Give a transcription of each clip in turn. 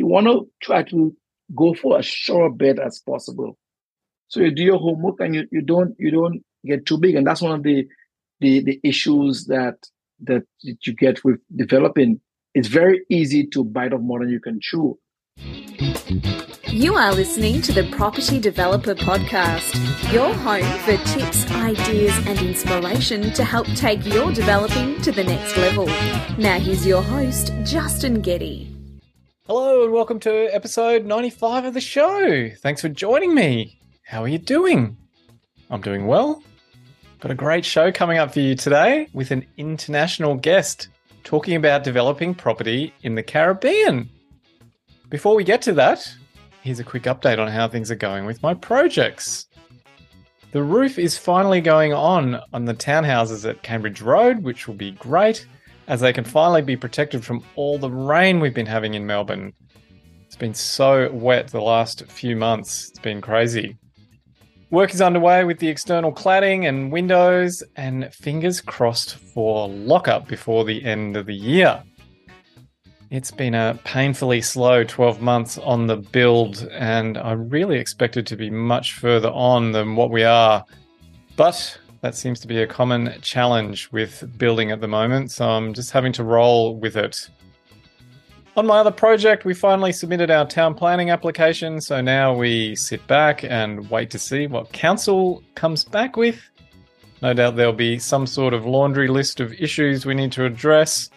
you want to try to go for a sure bet as possible. So you do your homework and you, you don't you don't get too big. And that's one of the the, the issues that that you get with developing. It's very easy to bite off more than you can chew. You are listening to the Property Developer Podcast, your home for tips, ideas, and inspiration to help take your developing to the next level. Now, here's your host, Justin Getty. Hello, and welcome to episode 95 of the show. Thanks for joining me. How are you doing? I'm doing well. Got a great show coming up for you today with an international guest talking about developing property in the Caribbean. Before we get to that, here's a quick update on how things are going with my projects. The roof is finally going on on the townhouses at Cambridge Road, which will be great as they can finally be protected from all the rain we've been having in Melbourne. It's been so wet the last few months, it's been crazy. Work is underway with the external cladding and windows, and fingers crossed for lockup before the end of the year. It's been a painfully slow 12 months on the build, and I really expected to be much further on than what we are. But that seems to be a common challenge with building at the moment, so I'm just having to roll with it. On my other project, we finally submitted our town planning application, so now we sit back and wait to see what council comes back with. No doubt there'll be some sort of laundry list of issues we need to address,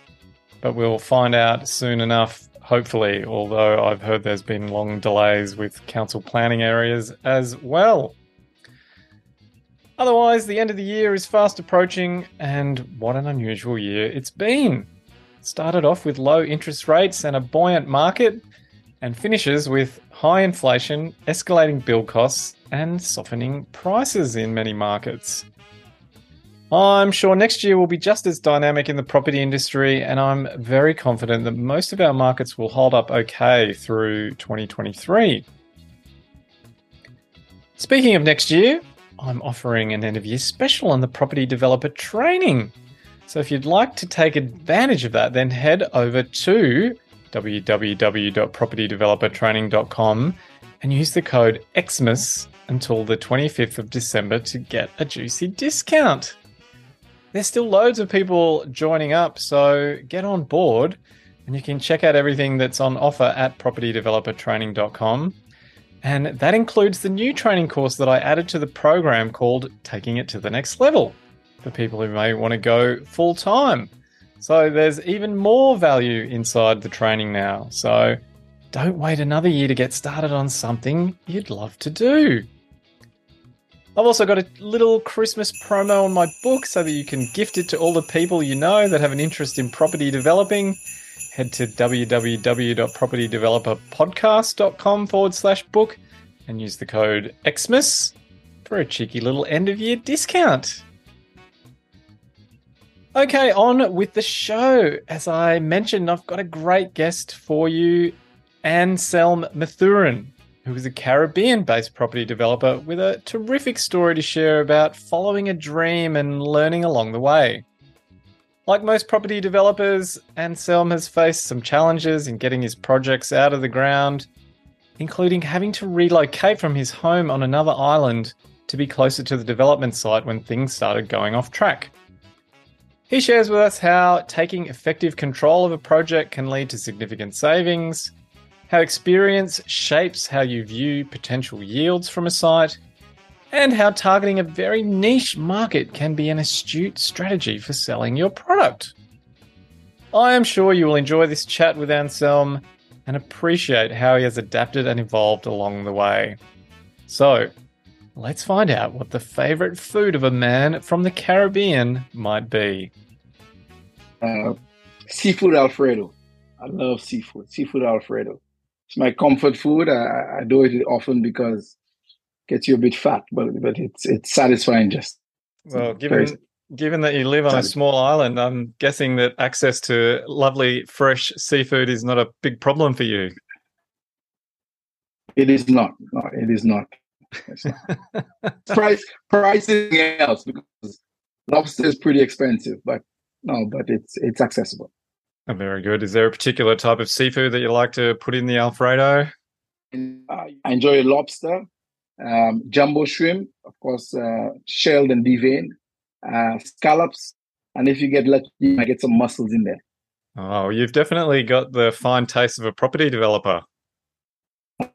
but we'll find out soon enough, hopefully, although I've heard there's been long delays with council planning areas as well. Otherwise, the end of the year is fast approaching, and what an unusual year it's been started off with low interest rates and a buoyant market, and finishes with high inflation, escalating bill costs, and softening prices in many markets. I'm sure next year will be just as dynamic in the property industry, and I'm very confident that most of our markets will hold up okay through 2023. Speaking of next year, I'm offering an end of year special on the property developer training. So if you'd like to take advantage of that, then head over to www.propertydevelopertraining.com and use the code XMAS until the 25th of December to get a juicy discount. There's still loads of people joining up, so get on board and you can check out everything that's on offer at propertydevelopertraining.com. And that includes the new training course that I added to the program called Taking It to the Next Level for people who may want to go full time. So there's even more value inside the training now. So don't wait another year to get started on something you'd love to do. I've also got a little Christmas promo on my book so that you can gift it to all the people you know that have an interest in property developing. Head to www.propertydeveloperpodcast.com forward slash book and use the code XMAS for a cheeky little end of year discount. Okay, on with the show. As I mentioned, I've got a great guest for you, Anselm Mathurin, who is a Caribbean based property developer with a terrific story to share about following a dream and learning along the way. Like most property developers, Anselm has faced some challenges in getting his projects out of the ground, including having to relocate from his home on another island to be closer to the development site when things started going off track. He shares with us how taking effective control of a project can lead to significant savings, how experience shapes how you view potential yields from a site, and how targeting a very niche market can be an astute strategy for selling your product. I am sure you will enjoy this chat with Anselm and appreciate how he has adapted and evolved along the way. So, let's find out what the favourite food of a man from the Caribbean might be. Uh, seafood Alfredo. I love seafood. Seafood Alfredo. It's my comfort food. I, I do it often because gets you a bit fat, but but it's it's satisfying. Just well, given given that you live on a small island, I'm guessing that access to lovely fresh seafood is not a big problem for you. It is not. No, it is not. not. price price is else because lobster is pretty expensive, but no, but it's it's accessible. Oh, very good. Is there a particular type of seafood that you like to put in the Alfredo? I enjoy lobster, um, jumbo shrimp, of course, uh, shelled and deveined, uh, scallops, and if you get lucky, you might get some mussels in there. Oh, you've definitely got the fine taste of a property developer. I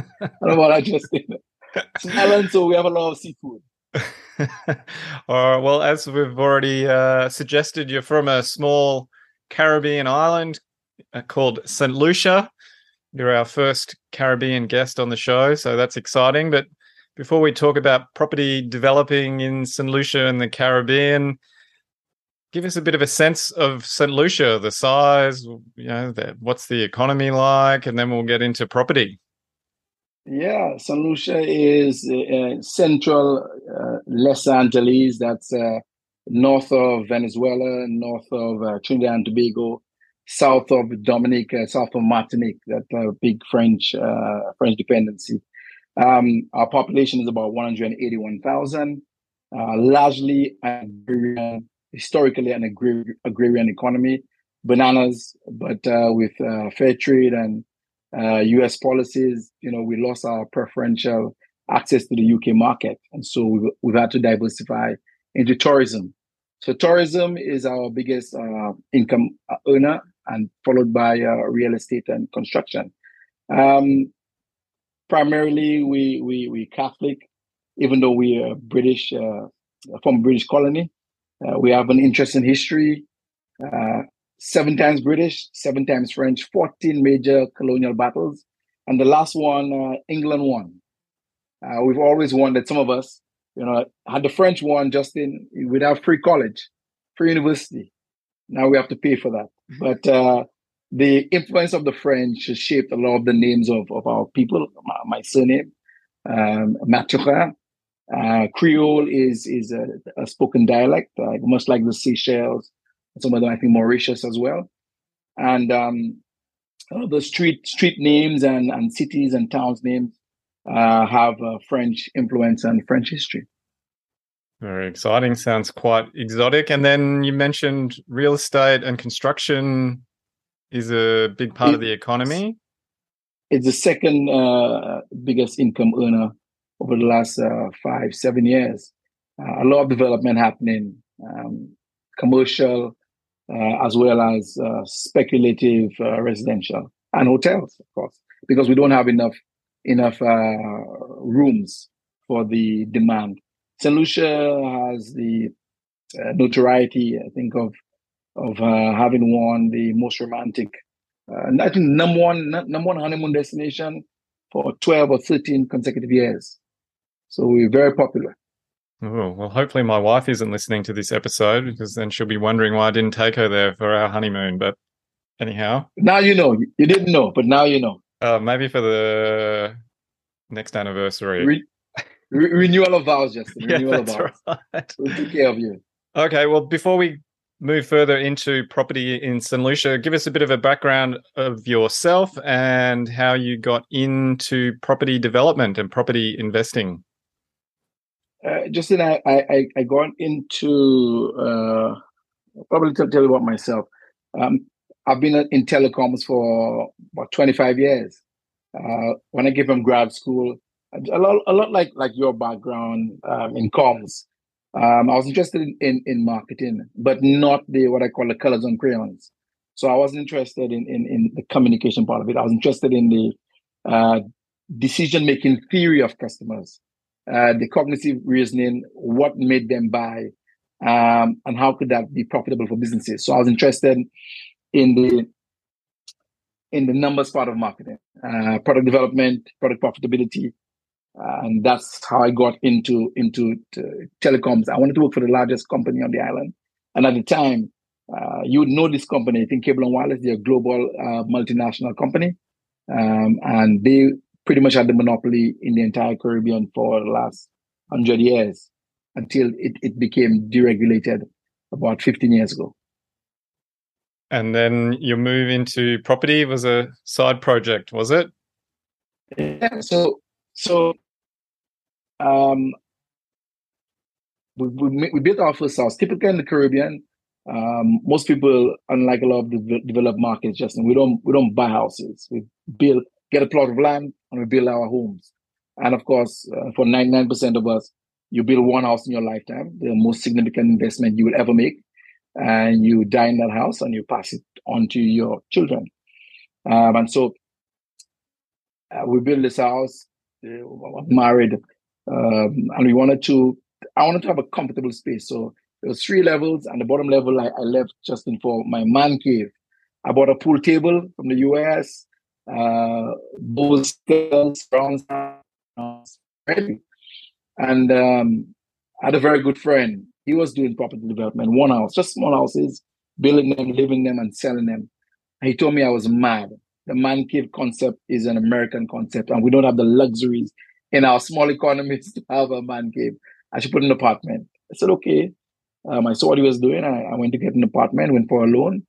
don't know what I just did. It's so we have a lot of seafood. All right. Well, as we've already uh, suggested, you're from a small Caribbean island uh, called St. Lucia. You're our first Caribbean guest on the show, so that's exciting. But before we talk about property developing in St. Lucia and the Caribbean, give us a bit of a sense of St. Lucia, the size, you know, the, what's the economy like, and then we'll get into property. Yeah, St. Lucia is uh, central uh, Lesser Antilles. That's uh, north of Venezuela, north of uh, Trinidad and Tobago, south of Dominica, south of Martinique. That uh, big French uh, French dependency. Um, our population is about one hundred eighty-one thousand, largely agrarian, historically an agrarian economy. Bananas, but with fair trade and uh, US policies, you know, we lost our preferential access to the UK market. And so we've, we've had to diversify into tourism. So tourism is our biggest uh, income earner and followed by uh, real estate and construction. Um, primarily, we, we, we Catholic, even though we are British, uh, from British colony. Uh, we have an interest in history. Uh, seven times British, seven times French, 14 major colonial battles. And the last one, uh, England won. Uh, we've always wondered, some of us, you know, had the French won just in, we'd have free college, free university. Now we have to pay for that. But uh, the influence of the French has shaped a lot of the names of, of our people. My, my surname, um, Mathurin. Uh, Creole is is a, a spoken dialect, uh, much like the Seychelles, some of them I think Mauritius as well. And um, the street street names and, and cities and towns names uh, have uh, French influence and French history. Very exciting. Sounds quite exotic. And then you mentioned real estate and construction is a big part it, of the economy. It's the second uh, biggest income earner over the last uh, five, seven years. Uh, a lot of development happening, um, commercial, uh, as well as uh, speculative uh, residential and hotels, of course, because we don't have enough enough rooms for the demand. St. Lucia has the uh, notoriety, I think, of of uh, having won the most romantic, uh, I think number one number one honeymoon destination for 12 or 13 consecutive years. So we're very popular. Oh, well, hopefully my wife isn't listening to this episode because then she'll be wondering why I didn't take her there for our honeymoon. But anyhow. Now you know. You didn't know, but now you know. Uh, maybe for the next anniversary. Re- re- renewal of vows, Justin. Renewal yeah, that's of vows. Right. We'll take care of you. Okay, well, before we move further into property in St. Lucia, give us a bit of a background of yourself and how you got into property development and property investing uh, Justin, I, I, I got into uh, probably to tell you about myself. Um, I've been in telecoms for about 25 years. Uh, when I came from grad school, a lot, a lot like like your background um, in comms. Um, I was interested in, in, in, marketing, but not the what I call the colors on crayons. So I wasn't interested in, in, in the communication part of it. I was interested in the uh, decision making theory of customers uh, the cognitive reasoning, what made them buy, um, and how could that be profitable for businesses. So I was interested in the in the numbers part of marketing, uh, product development, product profitability, uh, and that's how I got into into telecoms. I wanted to work for the largest company on the island, and at the time, uh, you would know this company. I think Cable and Wireless, they're a global uh, multinational company, um, and they pretty much had the monopoly in the entire Caribbean for the last 100 years until it, it became deregulated about 15 years ago. And then your move into property was a side project, was it? Yeah. So, so um, we, we, we built our first house. Typically in the Caribbean, Um, most people, unlike a lot of the developed markets, Justin, we don't we don't buy houses. We build, get a plot of land, and we build our homes. And of course, uh, for 99% of us, you build one house in your lifetime, the most significant investment you will ever make, and you die in that house and you pass it on to your children. Um, and so uh, we built this house, married, um, and we wanted to. I wanted to have a comfortable space. So there was three levels, and the bottom level I, I left Justin for my man cave. I bought a pool table from the US, uh, bowls, rounds, and um, I had a very good friend. He was doing property development, one house, just small houses, building them, living them, and selling them. And he told me I was mad. The man cave concept is an American concept, and we don't have the luxuries in our small economies to have a man cave. I should put an apartment. I said, okay. Um, I saw what he was doing. I, I, went to get an apartment, went for a loan.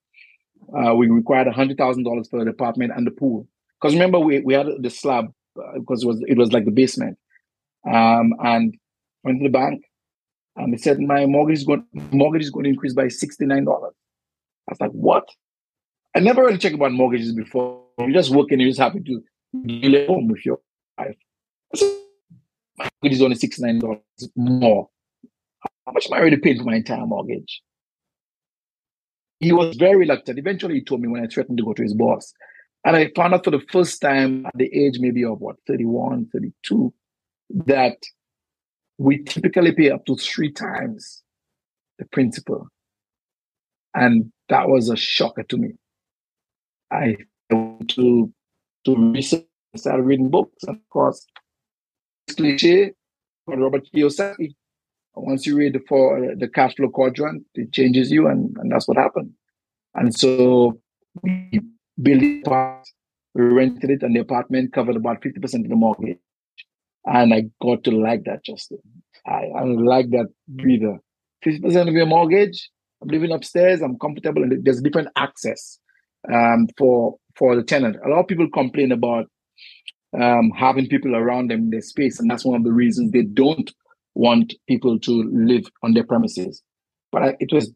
Uh, we required $100,000 for the apartment and the pool. Because remember, we, we had the slab uh, because it was it was like the basement. Um, and went to the bank and they said my mortgage is going mortgage is going to increase by $69. I was like, what? I never really checked about mortgages before. You're just working, you're just happy to be home with your wife. Mortgage is only $69 more. How much am I already paying for my entire mortgage? He was very reluctant. Eventually, he told me when I threatened to go to his boss. And I found out for the first time at the age maybe of what, 31, 32, that we typically pay up to three times the principal. And that was a shocker to me. I to to research, started reading books, and of course, cliche from Robert Kiyosaki. Once you read the for the cash flow quadrant, it changes you, and, and that's what happened. And so we built it, we rented it, and the apartment covered about fifty percent of the mortgage. And I got to like that, Justin. I, I like that breather. 50% of your mortgage, I'm living upstairs, I'm comfortable, and there's different access um, for for the tenant. A lot of people complain about um, having people around them in their space, and that's one of the reasons they don't want people to live on their premises. But I, it was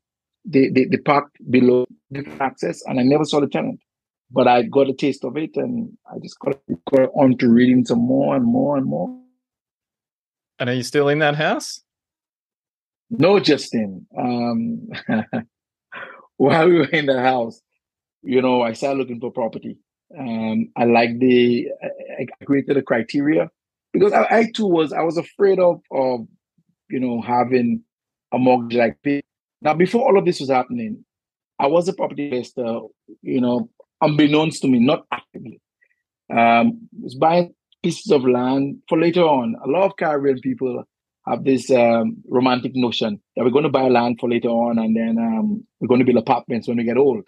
they, they, they parked below different access, and I never saw the tenant. But I got a taste of it, and I just got, got on to reading some more and more and more. And are you still in that house? No, Justin. Um, while we were in the house, you know, I started looking for property. Um, I like the, I created a criteria because I, I, too was, I was afraid of, of, you know, having a mortgage like this. Now, before all of this was happening, I was a property investor, you know, unbeknownst to me, not actively. Um, was buying pieces of land for later on. A lot of Caribbean people have this um, romantic notion that we're going to buy land for later on and then um, we're going to build apartments when we get old.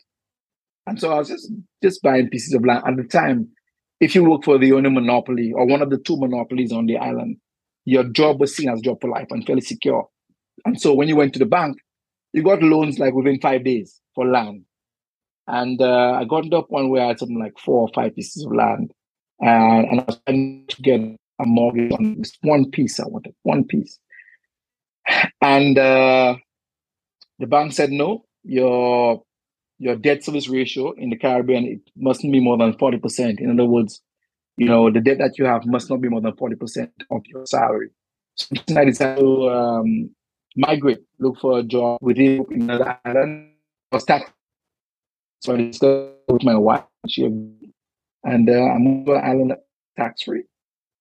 And so I was just just buying pieces of land at the time. If you work for the only monopoly or one of the two monopolies on the island, your job was seen as job for life and fairly secure. And so when you went to the bank, you got loans like within five days for land. And uh, I got to a point where I had something like four or five pieces of land, and, and I was trying to get a mortgage on this one piece. I wanted one piece, and uh, the bank said no. Your your debt service ratio in the Caribbean it mustn't be more than forty percent. In other words, you know the debt that you have must not be more than forty percent of your salary. So I decided to um, migrate, look for a job within another island. I was so I discussed with my wife. She and uh, I moved to an island tax free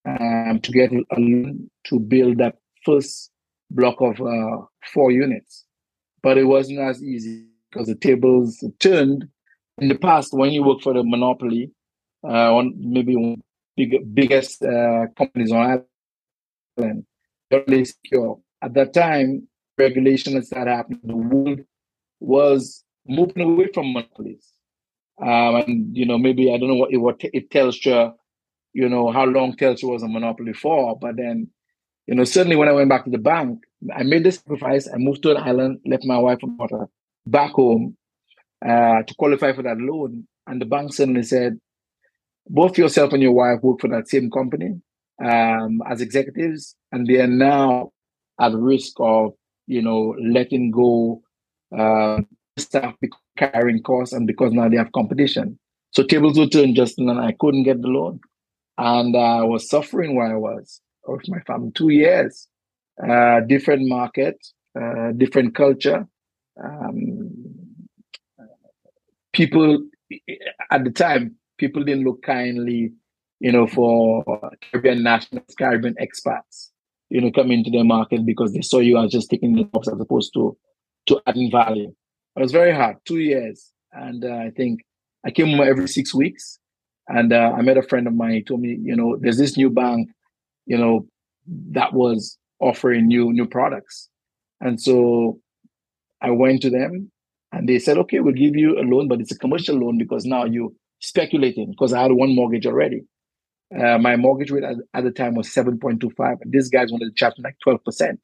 um, to get a loan to build that first block of uh, four units. But it wasn't as easy because the tables turned. In the past, when you work for the monopoly, uh, on maybe one big, biggest uh, companies on island, really secure. At that time, regulation started happening. The world was moving away from monopolies. Um, and you know, maybe I don't know what it, what it Telstra, you know, how long Telstra was a monopoly for. But then, you know, certainly when I went back to the bank, I made the sacrifice. I moved to an island, left my wife and daughter back home uh, to qualify for that loan. And the bank suddenly said, both yourself and your wife work for that same company um, as executives, and they are now at risk of, you know, letting go uh, staff carrying costs and because now they have competition. So tables were turned, Justin, and I couldn't get the loan. And I was suffering where I was with my family two years, uh, different market, uh, different culture. Um, people at the time, people didn't look kindly, you know, for Caribbean nationals, Caribbean expats, you know, coming into the market because they saw you as just taking the jobs as opposed to to adding value. It was very hard, two years, and uh, I think I came home every six weeks, and uh, I met a friend of mine. He told me, you know, there's this new bank, you know, that was offering new new products, and so I went to them, and they said, okay, we'll give you a loan, but it's a commercial loan because now you're speculating. Because I had one mortgage already. Uh, my mortgage rate at, at, the time was 7.25. These guys wanted to charge me like 12%.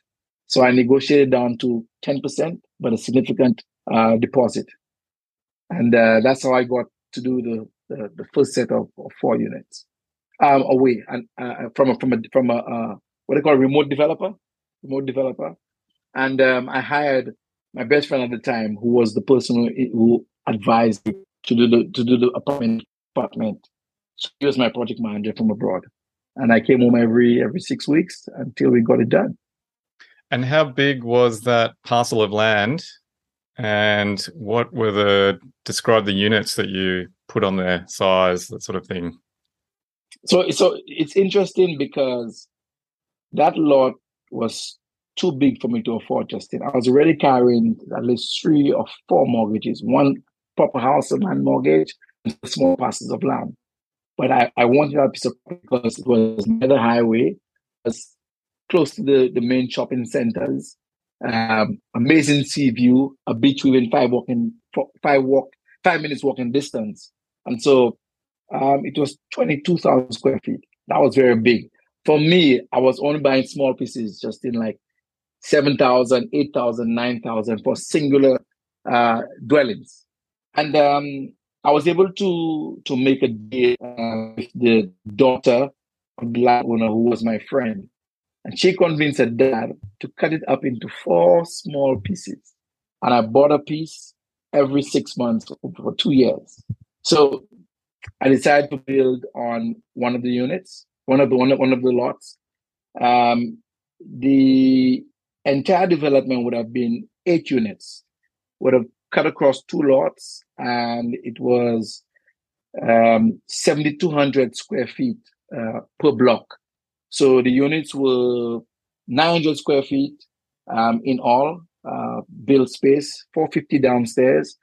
So I negotiated down to 10%, but a significant uh, deposit. And uh, that's how I got to do the, the, the first set of, of, four units um, away and uh, from a from a from a uh, what they call a remote developer, remote developer. And um, I hired my best friend at the time, who was the person who, who advised me to do the to do the apartment apartment. So he was my project manager from abroad, and I came home every every six weeks until we got it done. And how big was that parcel of land and what were the describe the units that you put on there, size, that sort of thing? So, so it's interesting because that lot was too big for me to afford, Justin. I was already carrying at least three or four mortgages, one proper house and land mortgage, and small parcels of land. But I, I wanted that piece of because it was near the highway, it was close to the, the main shopping centers um, amazing sea view, a beach within five walking five walk five minutes walking distance, and so um, it was twenty two thousand square feet. That was very big for me. I was only buying small pieces, just in like 7,000, 8,000, 9,000 for singular uh, dwellings, and um, I was able to to make a deal uh, with the daughter of the landowner who was my friend and she convinced her dad to cut it up into four small pieces. And I bought a piece every six months for two years. So I decided to build on one of the units, one of the one of, one of the lots. Um, the entire development would have been eight units, would have cut across two lots, and it was um, 7,200 square feet uh, per block. So the units were 900 square feet um, in all, uh, built space, 450 downstairs,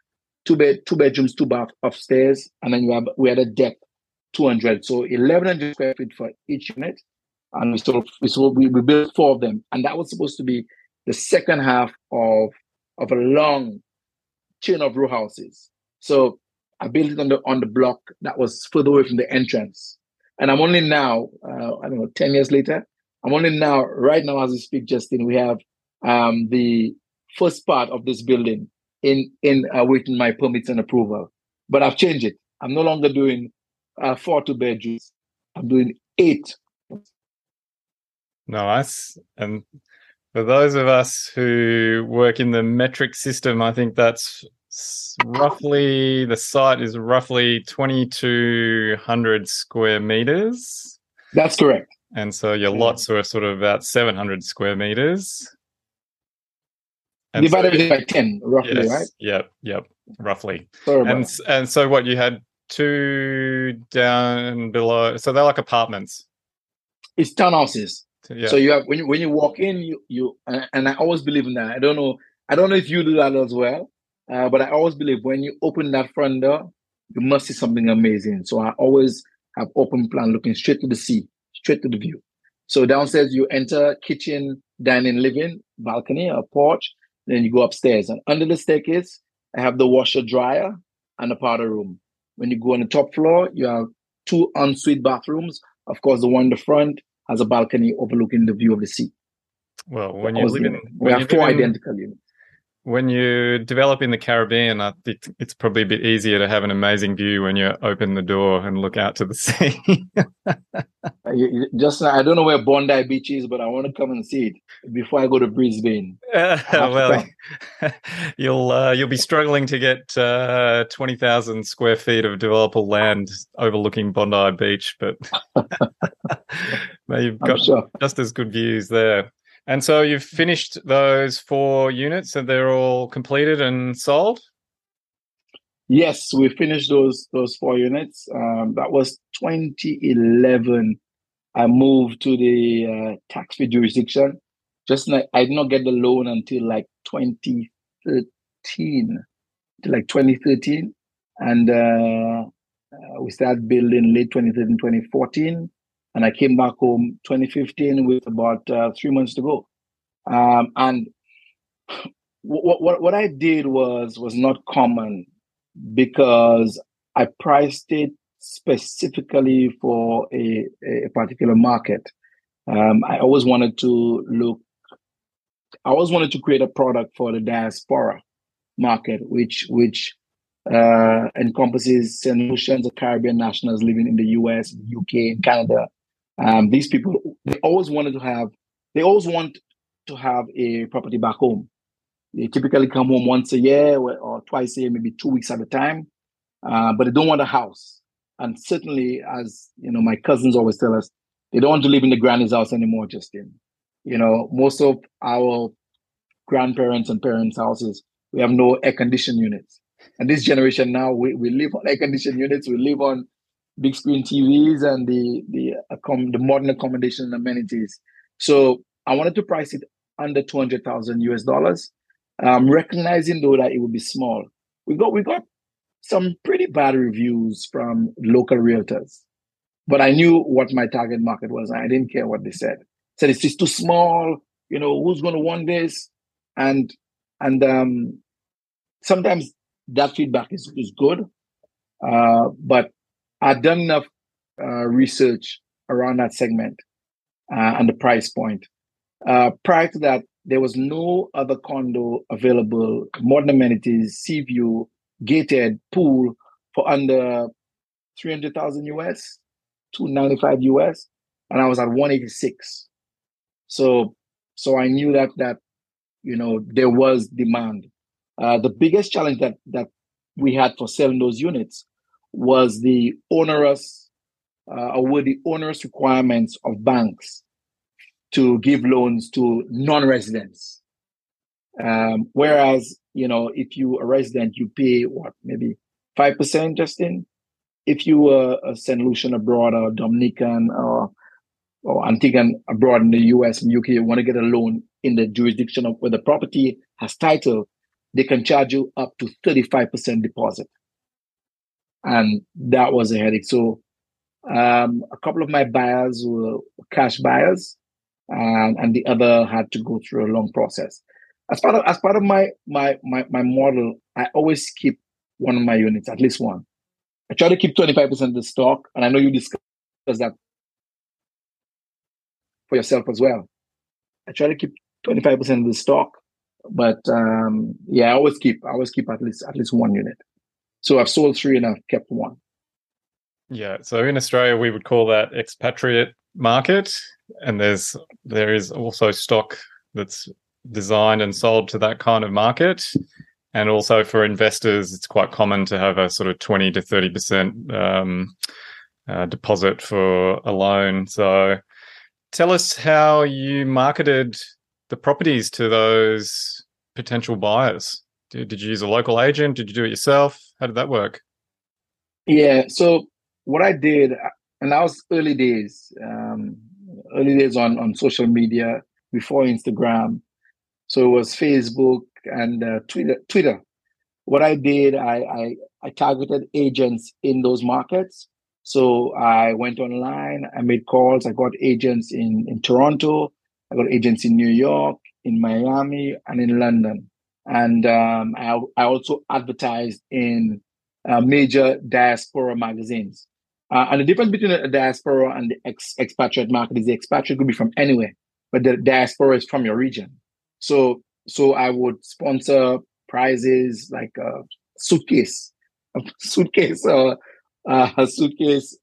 two bed, two bedrooms, two bath upstairs, and then you have we had a deck, 200. So 1100 square feet for each unit, and we sort of we, sort of, we, we built four of them, and that was supposed to be the second half of of a long chain of row houses. So I built it on the on the block that was further away from the entrance. And I'm only now, uh, I don't know, 10 years later, I'm only now, right now as we speak, Justin, we have um, the first part of this building in in uh, waiting my permits and approval. But I've changed it. I'm no longer doing uh, four two bedrooms. I'm doing eight. Nice. And for those of us who work in the metric system, I think that's roughly the site is roughly 2200 square meters. That's correct. And so your lots are sort of about 700 square meters. And divided so, by 10 roughly yes, right? Yep yep roughly. And and so what you had two down below so they're like apartments? It's townhouses yeah. so you have when you when you walk in you you and i always believe in that i don't know i don't know if you do that as well uh, but I always believe when you open that front door, you must see something amazing. So I always have open plan looking straight to the sea, straight to the view. So downstairs you enter kitchen, dining, living, balcony, a porch. Then you go upstairs, and under the staircase, I have the washer dryer and the powder room. When you go on the top floor, you have two ensuite bathrooms. Of course, the one in the front has a balcony overlooking the view of the sea. Well, when you live in, we have four identical units when you develop in the Caribbean, I think it's probably a bit easier to have an amazing view when you open the door and look out to the sea. just I don't know where Bondi Beach is, but I want to come and see it before I go to Brisbane. Uh, well, you'll uh, you'll be struggling to get uh, twenty thousand square feet of developable land overlooking Bondi Beach, but you've got sure. just as good views there. And so you've finished those four units, and they're all completed and sold. Yes, we finished those those four units. Um, that was 2011 I moved to the uh, tax free jurisdiction. Just I did not get the loan until like 2013, like 2013, and uh, uh, we started building late 2013, 2014, and I came back home 2015 with about uh, three months to go. Um, and what, what what I did was was not common because I priced it specifically for a, a particular market. Um, I always wanted to look, I always wanted to create a product for the diaspora market, which which uh, encompasses St. Lucians of Caribbean nationals living in the US, UK, and Canada. Um, these people, they always wanted to have, they always want to have a property back home. They typically come home once a year or, twice a year, maybe two weeks at a time, uh, but they don't want a house. And certainly as you know my cousins always tell us they don't want to live in the granny's house anymore justin. You know most of our grandparents and parents houses we have no air conditioned units. And this generation now we, we live on air conditioned units. We live on big screen tvs and the the the modern accommodation and amenities so i wanted to price it under 200000 us dollars um, recognizing though that it would be small we got we got some pretty bad reviews from local realtors. But I knew what my target market was. I didn't care what they said. Said it's just too small. You know, who's going to want this? And and um, sometimes that feedback is, is good. Uh, but I'd done enough uh, research around that segment uh, and the price point. Uh, prior to that, there was no other condo available, modern amenities, sea view, gated pool for under 300,000 US, 295 US, and I was at 186. So, so I knew that that you know there was demand. Uh, the biggest challenge that that we had for selling those units was the onerous, uh, or were the onerous requirements of banks to give loans to non-residents. Um, whereas you know, if you a resident, you pay what maybe five percent, Justin. If you were a Saint Lucian abroad or Dominican or or Antiguan abroad in the US and UK, you want to get a loan in the jurisdiction of where the property has title, they can charge you up to 35% deposit. And that was a headache. So um, a couple of my buyers were cash buyers, and, and the other had to go through a long process as part of as part of my my my my model, I always keep one of my units, at least one. I try to keep 25% of the stock, and I know you discuss that for yourself as well. I try to keep 25% of the stock, but um, yeah, I always keep I always keep at least at least one unit. So I've sold three and I've kept one. Yeah. So in Australia, we would call that expatriate market, and there's there is also stock that's designed and sold to that kind of market. And also for investors, it's quite common to have a sort of 20 to 30% um, uh, deposit for a loan. So tell us how you marketed the properties to those potential buyers. Did, did you use a local agent? Did you do it yourself? How did that work? Yeah. So what I did, and that was early days, um, early days on on social media before Instagram. So it was Facebook and uh, Twitter. Twitter. What I did, I, I, I targeted agents in those markets. So I went online, I made calls. I got agents in, in Toronto, I got agents in New York, in Miami, and in London. And um, I, I also advertised in uh, major diaspora magazines. Uh, and the difference between a diaspora and the ex- expatriate market is the expatriate could be from anywhere, but the diaspora is from your region. So so I would sponsor prizes like a suitcase, a suitcase, uh, a suitcase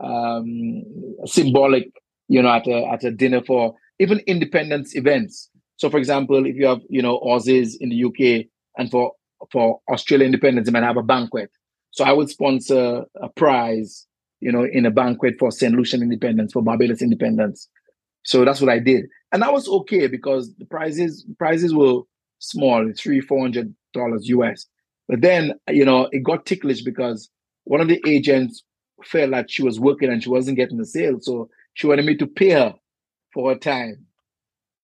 um, symbolic, you know, at a at a dinner for even independence events. So, for example, if you have you know Aussies in the UK and for for Australia independence, they might have a banquet. So I would sponsor a prize, you know, in a banquet for St. Lucian independence, for Barbados independence. So that's what I did. And that was okay because the prizes prizes were small, three, four hundred dollars US. But then, you know, it got ticklish because one of the agents felt like she was working and she wasn't getting the sale. So she wanted me to pay her for her time.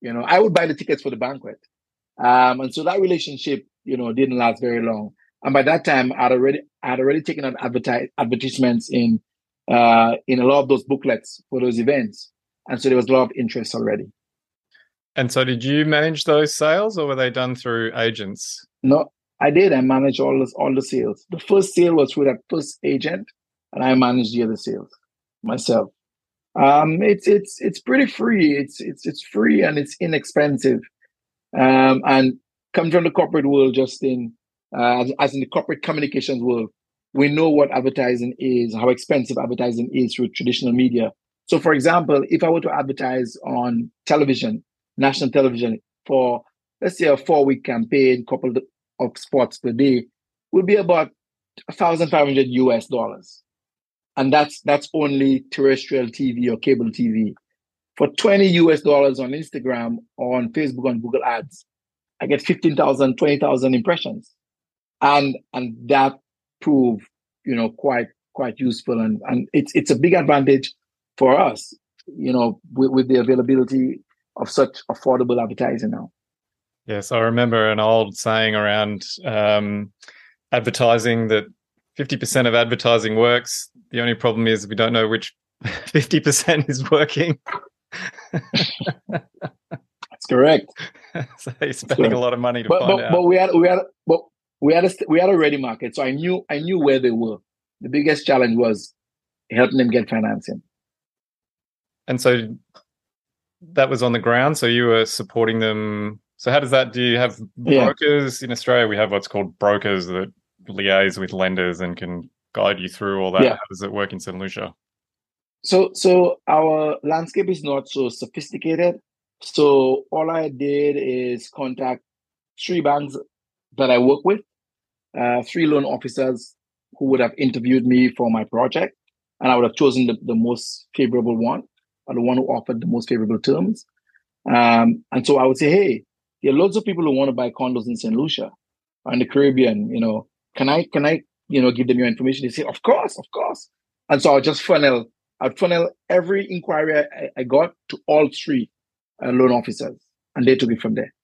You know, I would buy the tickets for the banquet. Um, and so that relationship, you know, didn't last very long. And by that time, I'd already I'd already taken out advertise, advertisements in uh, in a lot of those booklets for those events, and so there was a lot of interest already. And so, did you manage those sales, or were they done through agents? No, I did. I managed all this, all the sales. The first sale was through that first agent, and I managed the other sales myself. Um, it's it's it's pretty free. It's it's it's free and it's inexpensive. Um, and come from the corporate world, Justin, uh, as, as in the corporate communications world, we know what advertising is, how expensive advertising is through traditional media. So, for example, if I were to advertise on television, national television, for let's say a four-week campaign, couple of spots per day, would be about thousand five hundred US dollars, and that's that's only terrestrial TV or cable TV. For twenty US dollars on Instagram, or on Facebook, on Google Ads, I get 15,000, 20,000 impressions. And and that proved you know quite quite useful. And and it's it's a big advantage for us you know with, with the availability of such affordable advertising now. Yes i remember an old saying around um, advertising that 50% of advertising works the only problem is we don't know which 50% is working that's correct so you're spending a lot of money to but, find but, out but we had we had but we had a we had a ready market, so I knew I knew where they were. The biggest challenge was helping them get financing. And so that was on the ground. So you were supporting them. So how does that? Do you have brokers yeah. in Australia? We have what's called brokers that liaise with lenders and can guide you through all that. Yeah. How does it work in St. Lucia? So so our landscape is not so sophisticated. So all I did is contact three banks that I work with uh, three loan officers who would have interviewed me for my project, and I would have chosen the, the most favorable one, or the one who offered the most favorable terms. Um, and so I would say, hey, there are lots of people who want to buy condos in St. Lucia or in the Caribbean. You know, can I can I you know give them your information? They say, of course, of course. And so I just funnel I'd funnel every inquiry I, I got to all three uh, loan officers, and they took it from there.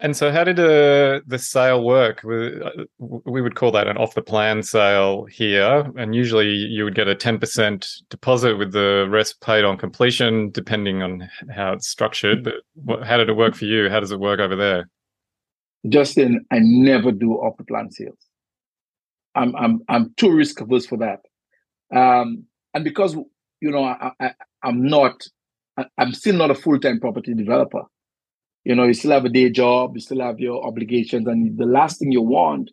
And so, how did uh, the sale work? Uh, we would call that an off the plan sale here. And usually you would get a 10% deposit with the rest paid on completion, depending on how it's structured. But how did it work for you? How does it work over there? Justin, I never do the plan sales. I'm, I'm, I'm too risk averse for that. Um, and because, you know, I, I, I'm not, I'm still not a full time property developer you know you still have a day job you still have your obligations and the last thing you want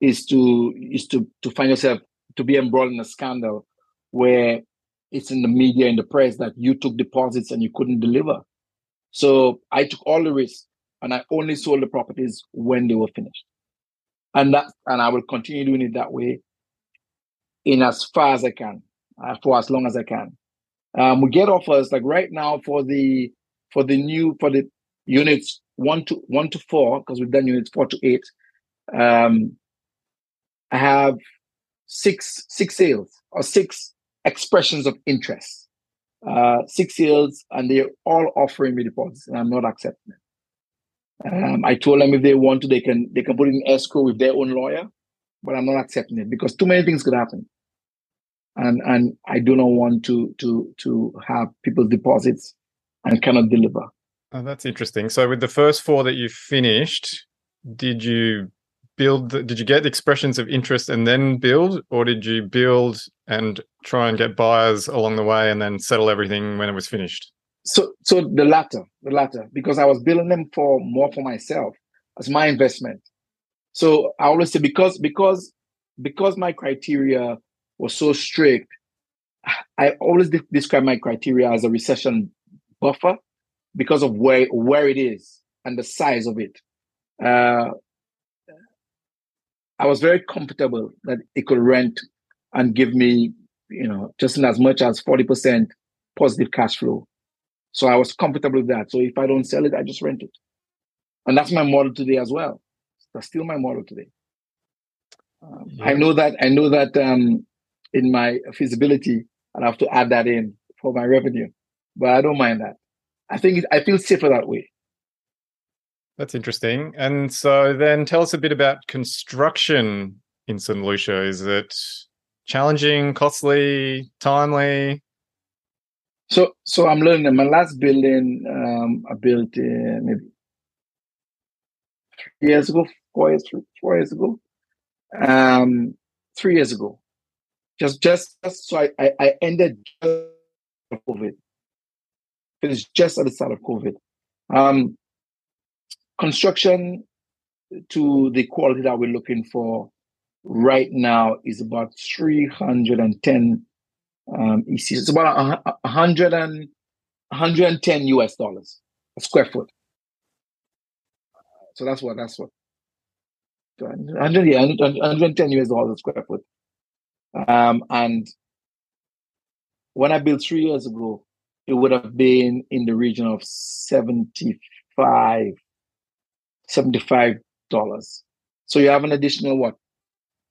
is to is to to find yourself to be embroiled in a scandal where it's in the media in the press that you took deposits and you couldn't deliver so i took all the risks and i only sold the properties when they were finished and that and i will continue doing it that way in as far as i can uh, for as long as i can um, we get offers like right now for the for the new for the units one to one to four, because we've done units four to eight. Um, I have six six sales or six expressions of interest. Uh, six sales, and they're all offering me deposits, and I'm not accepting it. Um, I told them if they want to, they can they can put it in escrow with their own lawyer, but I'm not accepting it because too many things could happen, and and I do not want to to to have people's deposits and cannot deliver. Oh, that's interesting. So, with the first four that you finished, did you build? Did you get expressions of interest and then build, or did you build and try and get buyers along the way and then settle everything when it was finished? So, so the latter, the latter, because I was building them for more for myself as my investment. So I always say because because because my criteria was so strict, I always de- describe my criteria as a recession buffer because of where where it is and the size of it. Uh, I was very comfortable that it could rent and give me, you know, just as much as 40% positive cash flow. So I was comfortable with that. So if I don't sell it, I just rent it. And that's my model today as well. That's still my model today. Um, yeah. I know that I know that um, in my feasibility, I'll have to add that in for my revenue, but I don't mind that. I think it, I feel safer that way. That's interesting. And so then tell us a bit about construction in St. Lucia. Is it challenging, costly, timely? So so I'm learning. My last building um, I built uh, maybe three years ago, four years, four years ago, um, three years ago. Just just, just so I, I, I ended COVID. Finished just at the start of COVID. Um, construction to the quality that we're looking for right now is about 310 um. It's about 100 110 US dollars a square foot. So that's what that's what 100, yeah, 110 US dollars a square foot. Um, and when I built three years ago, it would have been in the region of 75 $75. So you have an additional what?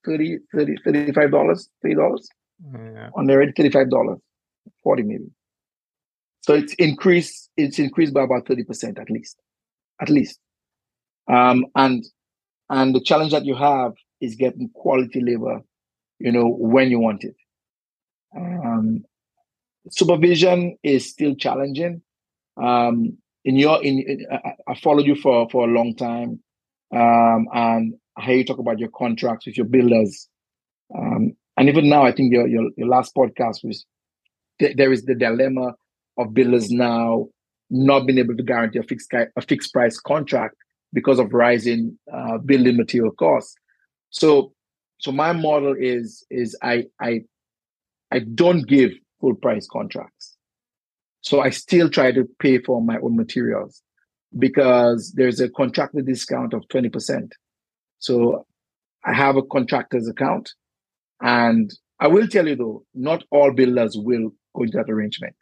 30 30 $35, $30? Yeah. On the already $35, 40 maybe. So it's increased, it's increased by about 30% at least. At least. Um, and and the challenge that you have is getting quality labor, you know, when you want it. Um, supervision is still challenging. Um, in your in, in I, followed you for for a long time, um, and I hear you talk about your contracts with your builders, um, and even now I think your your, your last podcast was th- there is the dilemma of builders now not being able to guarantee a fixed a fixed price contract because of rising uh, building material costs. So so my model is is I I I don't give full price contracts. So I still try to pay for my own materials because there's a contractor discount of 20%. So I have a contractor's account. And I will tell you though, not all builders will go into that arrangement.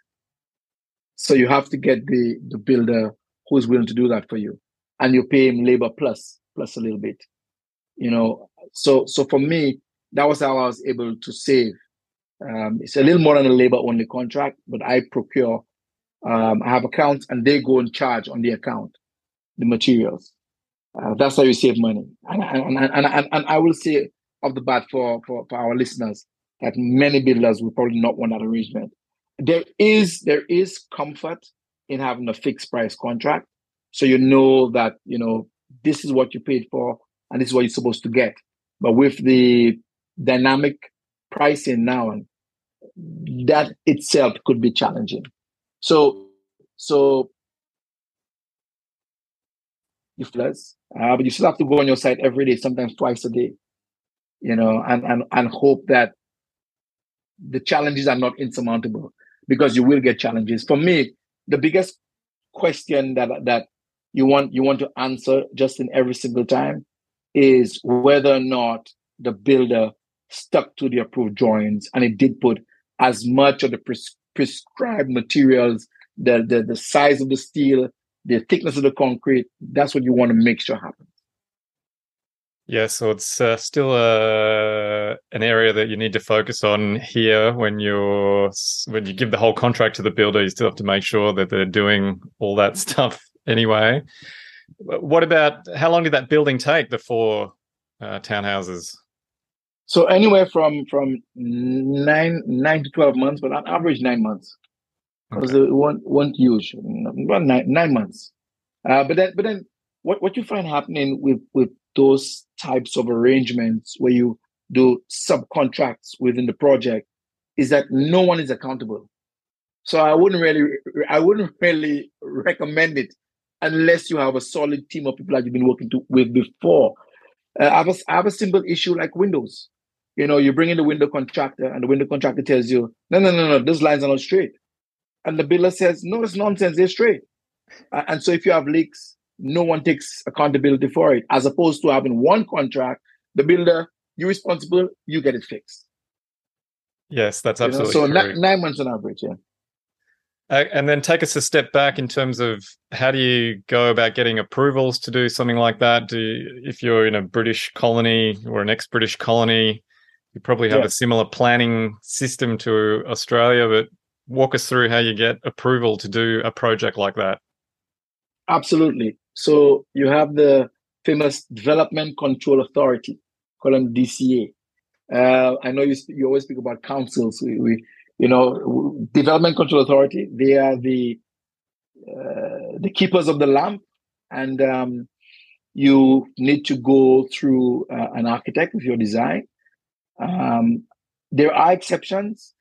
So you have to get the, the builder who's willing to do that for you. And you pay him labor plus, plus a little bit. You know, so so for me, that was how I was able to save um, it's a little more than a labor only contract, but I procure, um, I have accounts and they go and charge on the account the materials. Uh, that's how you save money. And, and, and, and, and I will say off the bat for, for, for our listeners that many builders will probably not want that arrangement. There is there is comfort in having a fixed price contract. So you know that, you know, this is what you paid for and this is what you're supposed to get. But with the dynamic pricing now, and that itself could be challenging. So, so you uh, but you still have to go on your site every day, sometimes twice a day, you know, and and and hope that the challenges are not insurmountable because you will get challenges. For me, the biggest question that that you want you want to answer just in every single time is whether or not the builder stuck to the approved drawings and it did put as much of the pres- prescribed materials, the, the the size of the steel, the thickness of the concrete. That's what you want to make sure happens. Yeah, so it's uh, still uh, an area that you need to focus on here when you're when you give the whole contract to the builder. You still have to make sure that they're doing all that stuff anyway. What about how long did that building take? The four uh, townhouses. So anywhere from from nine nine to twelve months, but on average nine months, because okay. it won't won't use about nine nine months. Uh, but then but then what what you find happening with with those types of arrangements where you do subcontracts within the project is that no one is accountable. So I wouldn't really I wouldn't really recommend it unless you have a solid team of people that you've been working to, with before. Uh, I, have a, I have a simple issue like Windows you know, you bring in the window contractor, and the window contractor tells you, no, no, no, no, those lines are not straight. And the builder says, no, it's nonsense, they're straight. Uh, and so if you have leaks, no one takes accountability for it, as opposed to having one contract, the builder, you're responsible, you get it fixed. Yes, that's absolutely you know, so. N- nine months on average, yeah. Uh, and then take us a step back in terms of how do you go about getting approvals to do something like that? Do you, if you're in a British colony or an ex-British colony, you probably have yeah. a similar planning system to Australia. But walk us through how you get approval to do a project like that. Absolutely. So you have the famous Development Control Authority, them DCA. Uh, I know you, you always speak about councils. We, we you know, Development Control Authority. They are the uh, the keepers of the lamp, and um, you need to go through uh, an architect with your design. Um, there are exceptions.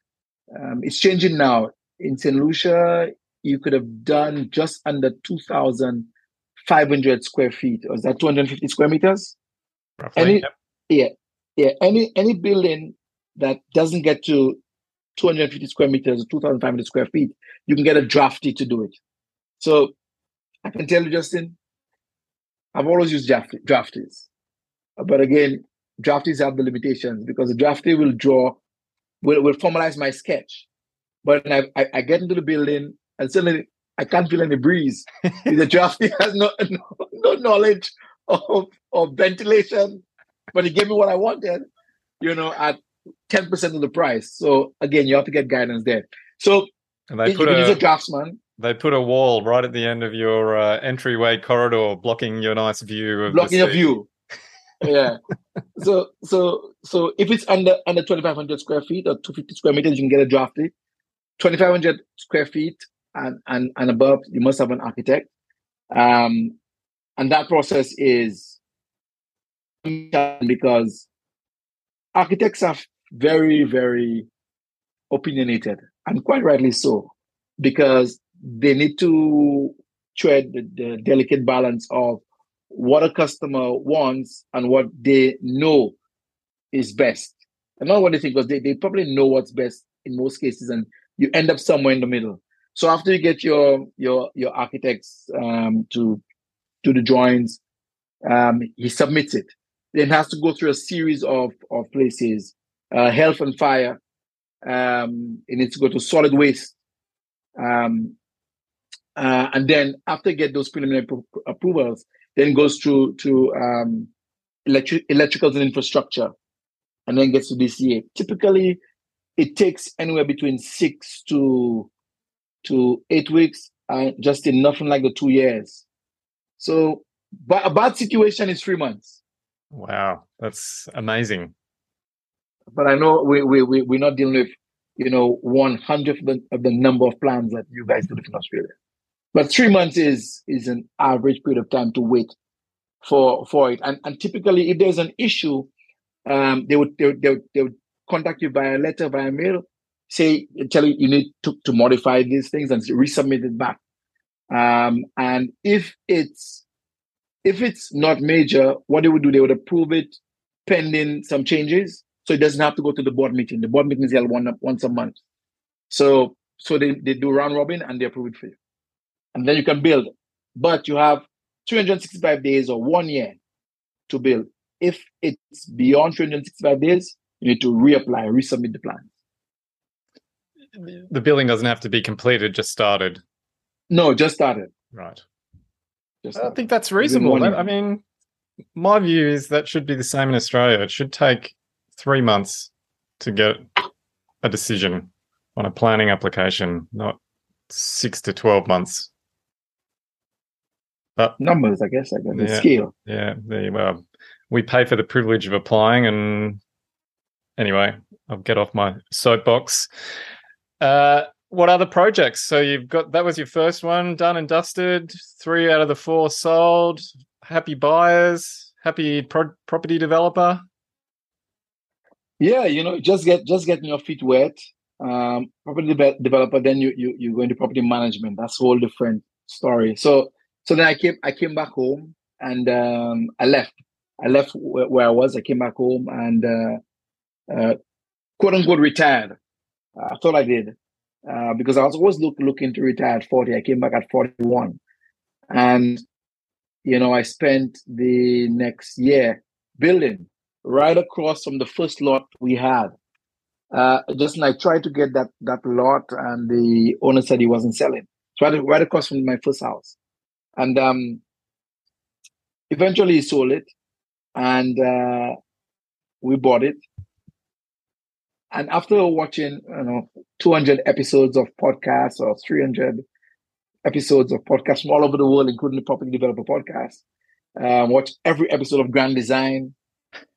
Um, it's changing now. In St. Lucia, you could have done just under 2,500 square feet. Or is that 250 square meters? Roughly, any, yep. Yeah, yeah. Any any building that doesn't get to 250 square meters, or 2,500 square feet, you can get a drafty to do it. So I can tell you, Justin, I've always used draft, drafties. But again, drafties have the limitations because the drafty will draw, will, will formalize my sketch. But I, I, I get into the building and suddenly I can't feel any breeze. the drafty has no, no, no knowledge of, of ventilation, but he gave me what I wanted, you know, at 10% of the price. So again, you have to get guidance there. So and they put a, a, draftsman. They put a wall right at the end of your uh, entryway corridor, blocking your nice view of blocking your view. yeah. so so so if it's under under 2,500 square feet or 250 square meters, you can get a drafty. 2,500 square feet and, and and above, you must have an architect. Um, and that process is because architects are very, very opinionated, and quite rightly so, because they need to tread the, the delicate balance of what a customer wants and what they know is best. And not what they think, because they, they probably know what's best in most cases, and you end up somewhere in the middle. So after you get your your your architects um, to do the drawings, um, he submits it. Then has to go through a series of of places uh, health and fire. Um, it needs to go to solid waste. Um, uh, and then after get those preliminary pro- approvals, then goes through to um, electric electricals and infrastructure, and then gets to DCA. Typically, it takes anywhere between six to to eight weeks, uh, just in nothing like the two years. So, but a bad situation is three months. Wow, that's amazing but I know we, we, we, we're not dealing with, you know, one hundredth of the, of the number of plans that you guys do in Australia. But three months is is an average period of time to wait for for it. And and typically, if there's an issue, um, they would they, would, they would, they would contact you via letter, via mail, say tell you you need to, to modify these things and resubmit it back. Um, and if it's if it's not major, what they would do, they would approve it pending some changes. So it doesn't have to go to the board meeting. The board meeting is held one, once a month. So so they, they do round robin and they approve it for you. And then you can build. But you have 365 days or one year to build. If it's beyond 365 days, you need to reapply, resubmit the plan. The building doesn't have to be completed, just started. No, just started. Right. Just started. I think that's reasonable. I mean, my view is that should be the same in Australia. It should take three months to get a decision on a planning application, not six to 12 months. But numbers, I guess, I guess, yeah, the scale. Yeah, the, well, we pay for the privilege of applying. And anyway, I'll get off my soapbox. Uh, what other projects? So you've got that was your first one done and dusted. Three out of the four sold. Happy buyers. Happy pro- property developer. Yeah, you know, just get just getting your feet wet. Um, property de- developer, then you you you go into property management. That's a whole different story. So so then I came I came back home and um, I left. I left where, where, I was. I came back home and uh, uh, quote unquote retired. Uh, I thought I did uh, because I was always look, looking to retire at 40. I came back at 41. And, you know, I spent the next year building right across from the first lot we had. Uh, just like tried to get that that lot, and the owner said he wasn't selling. So right, right across from my first house, and um, eventually he sold it, and uh, we bought it. And after watching, you know, 200 episodes of podcasts or 300 episodes of podcasts from all over the world, including the Property Developer Podcast, um, watch every episode of Grand Design.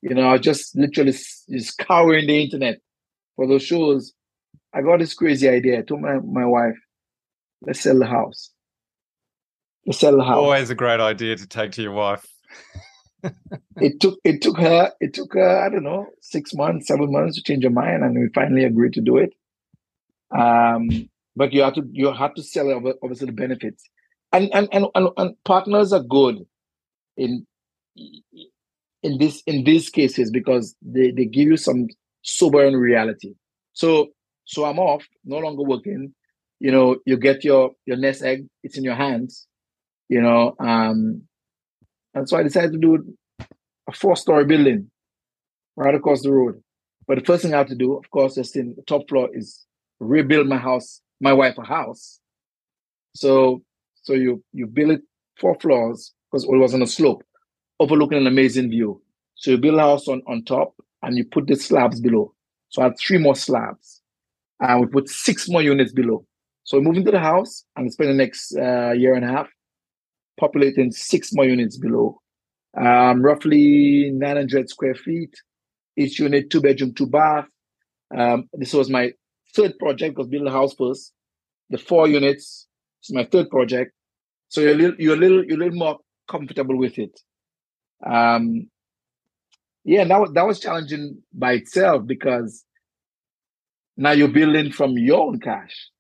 You know, I just literally scouring the internet for those shows. I got this crazy idea. I told my, my wife, let's sell the house. Let's sell the house. Always a great idea to take to your wife. it took it took her it took her I don't know six months seven months to change her mind and we finally agreed to do it. Um, but you have to you have to sell obviously the benefits, and and and, and, and partners are good in in this in these cases because they, they give you some sobering reality. So so I'm off, no longer working. You know, you get your your nest egg, it's in your hands. You know, um, and so I decided to do a four-story building right across the road. But the first thing I have to do, of course, just in the top floor, is rebuild my house, my wife a house. So so you you build it four floors because it was on a slope, overlooking an amazing view. So you build a house on, on top and you put the slabs below. So I had three more slabs. And we put six more units below. So we move into the house and spend the next uh, year and a half populating six more units below. Um, roughly 900 square feet. Each unit, two bedroom, two bath. Um, this was my third project because building a house first. The four units is my third project. So you're a little, you're a little, you're a little more comfortable with it. Um, yeah, that was, that was challenging by itself because now you're building from your own cash.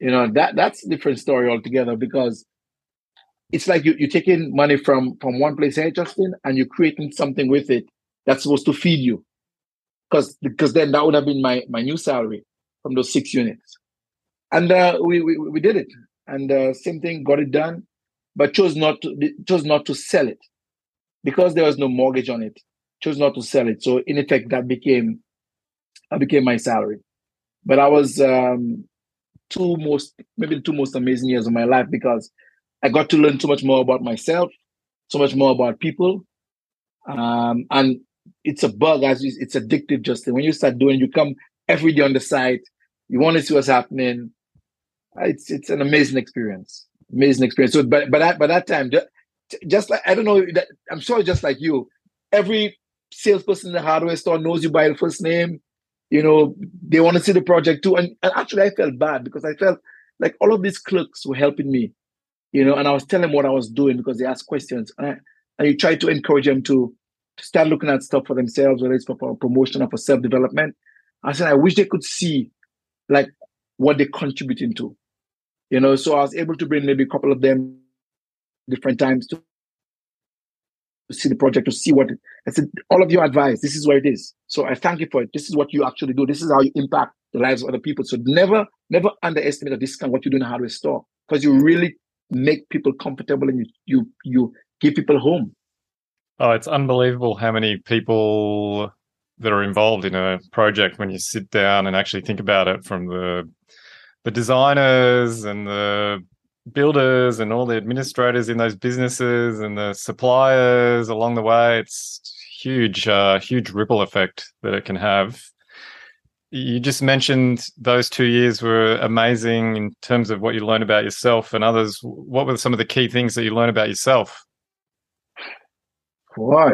You know that that's a different story altogether because it's like you, you're taking money from from one place, hey Justin, and you're creating something with it that's supposed to feed you. Because because then that would have been my my new salary from those six units. And uh, we, we we did it. And uh, same thing, got it done, but chose not to chose not to sell it because there was no mortgage on it. Chose not to sell it. So in effect, that became that became my salary. But I was um, two most maybe the two most amazing years of my life because I got to learn so much more about myself, so much more about people. Um, and it's a bug as it's addictive, Justin. When you start doing, you come every day on the site, you want to see what's happening. It's it's an amazing experience. Amazing experience. So but but that by that time, just like I don't know, I'm sure just like you, every salesperson in the hardware store knows you by the first name. You know, they want to see the project too. And, and actually I felt bad because I felt like all of these clerks were helping me you know, and I was telling them what I was doing because they asked questions. And, I, and you try to encourage them to, to start looking at stuff for themselves, whether it's for, for promotion or for self development. I said, I wish they could see like what they're contributing to, you know. So I was able to bring maybe a couple of them different times to, see the project, to see what it, I said, all of your advice, this is where it is. So I thank you for it. This is what you actually do. This is how you impact the lives of other people. So never, never underestimate or discount what you do in a hardware store because you really make people comfortable and you you you give people home. Oh, it's unbelievable how many people that are involved in a project when you sit down and actually think about it from the the designers and the builders and all the administrators in those businesses and the suppliers along the way it's huge uh, huge ripple effect that it can have you just mentioned those two years were amazing in terms of what you learned about yourself and others. What were some of the key things that you learned about yourself? Boy,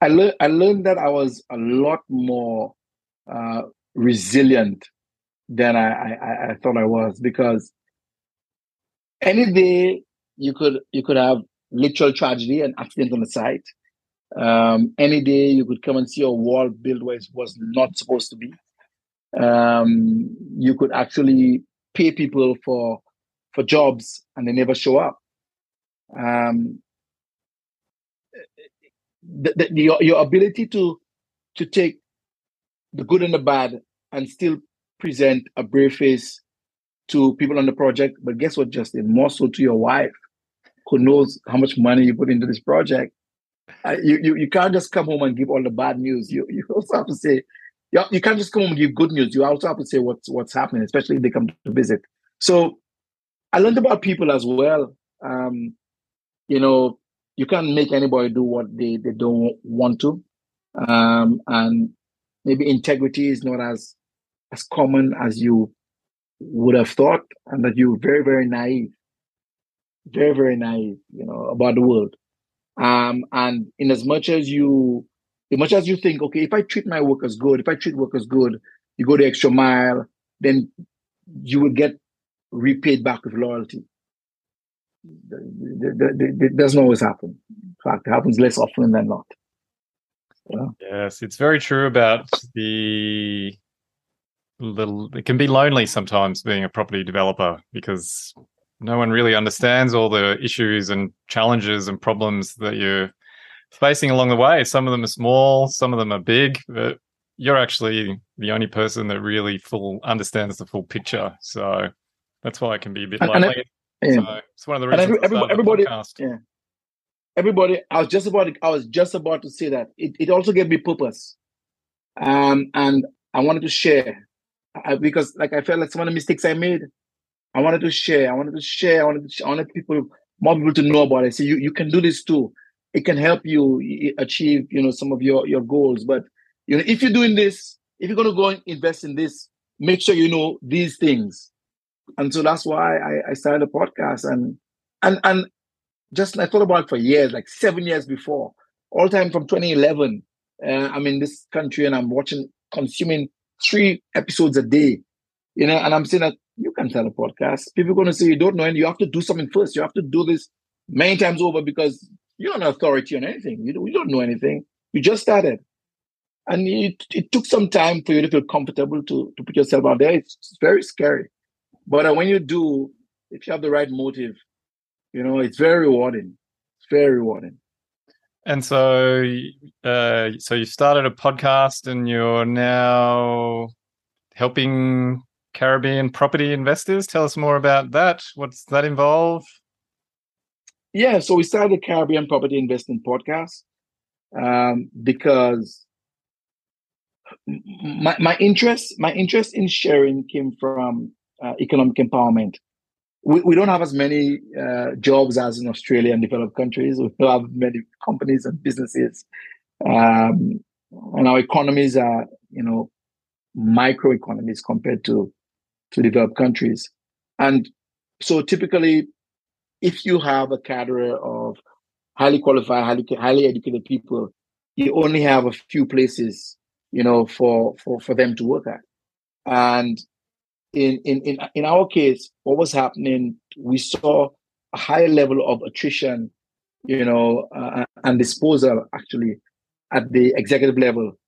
I learned I learned that I was a lot more uh, resilient than I, I, I thought I was because any day you could you could have literal tragedy and accident on the site um, any day you could come and see a wall built where it was not supposed to be. Um, you could actually pay people for for jobs and they never show up. Um, the, the, your, your ability to to take the good and the bad and still present a brave face to people on the project. But guess what, Justin? More so to your wife, who knows how much money you put into this project. You, you you can't just come home and give all the bad news. You you also have to say you, you can't just come home and give good news. You also have to say what's what's happening, especially if they come to visit. So I learned about people as well. Um, you know, you can't make anybody do what they, they don't want to. Um, and maybe integrity is not as as common as you would have thought, and that you're very, very naive. Very, very naive, you know, about the world. Um, and in as much as you as much as you think, okay, if I treat my workers good, if I treat workers good, you go the extra mile, then you will get repaid back with loyalty. It doesn't always happen. In fact, it happens less often than not. Yeah. Yes, it's very true about the little. It can be lonely sometimes being a property developer because no one really understands all the issues and challenges and problems that you're facing along the way. Some of them are small, some of them are big, but you're actually the only person that really full understands the full picture. So that's why it can be a bit and, lonely. And yeah. So it's one of the reasons. Every, everybody, everybody yeah. Everybody, I was just about, to, I was just about to say that it, it also gave me purpose, um, and I wanted to share I, because, like, I felt like some of the mistakes I made, I wanted to share. I wanted to share. I wanted to, I wanted people, more people to know about it. So you, you can do this too. It can help you achieve, you know, some of your your goals. But you know, if you're doing this, if you're going to go and invest in this, make sure you know these things and so that's why I, I started a podcast and and and just I thought about it for years, like seven years before, all time from 2011. Uh, I'm in this country and I'm watching, consuming three episodes a day, you know, and I'm saying that you can tell a podcast. People are going to say you don't know, and you have to do something first. You have to do this many times over because you're not authority on anything. You don't, you don't know anything. You just started. And it, it took some time for you to feel comfortable to, to put yourself out there. It's, it's very scary. But uh, when you do, if you have the right motive, you know, it's very rewarding. It's very rewarding. And so, uh, so you started a podcast, and you're now helping Caribbean property investors. Tell us more about that. What's that involve? Yeah, so we started the Caribbean Property Investing Podcast um, because my, my interest my interest in sharing came from uh, economic empowerment. We, we don't have as many uh, jobs as in Australia and developed countries. We don't have many companies and businesses. Um, and our economies are, you know, micro economies compared to, to developed countries. And so typically, if you have a cadre of highly qualified, highly, highly educated people, you only have a few places, you know, for, for, for them to work at. And in, in, in, in our case, what was happening, we saw a higher level of attrition, you know, uh, and disposal actually at the executive level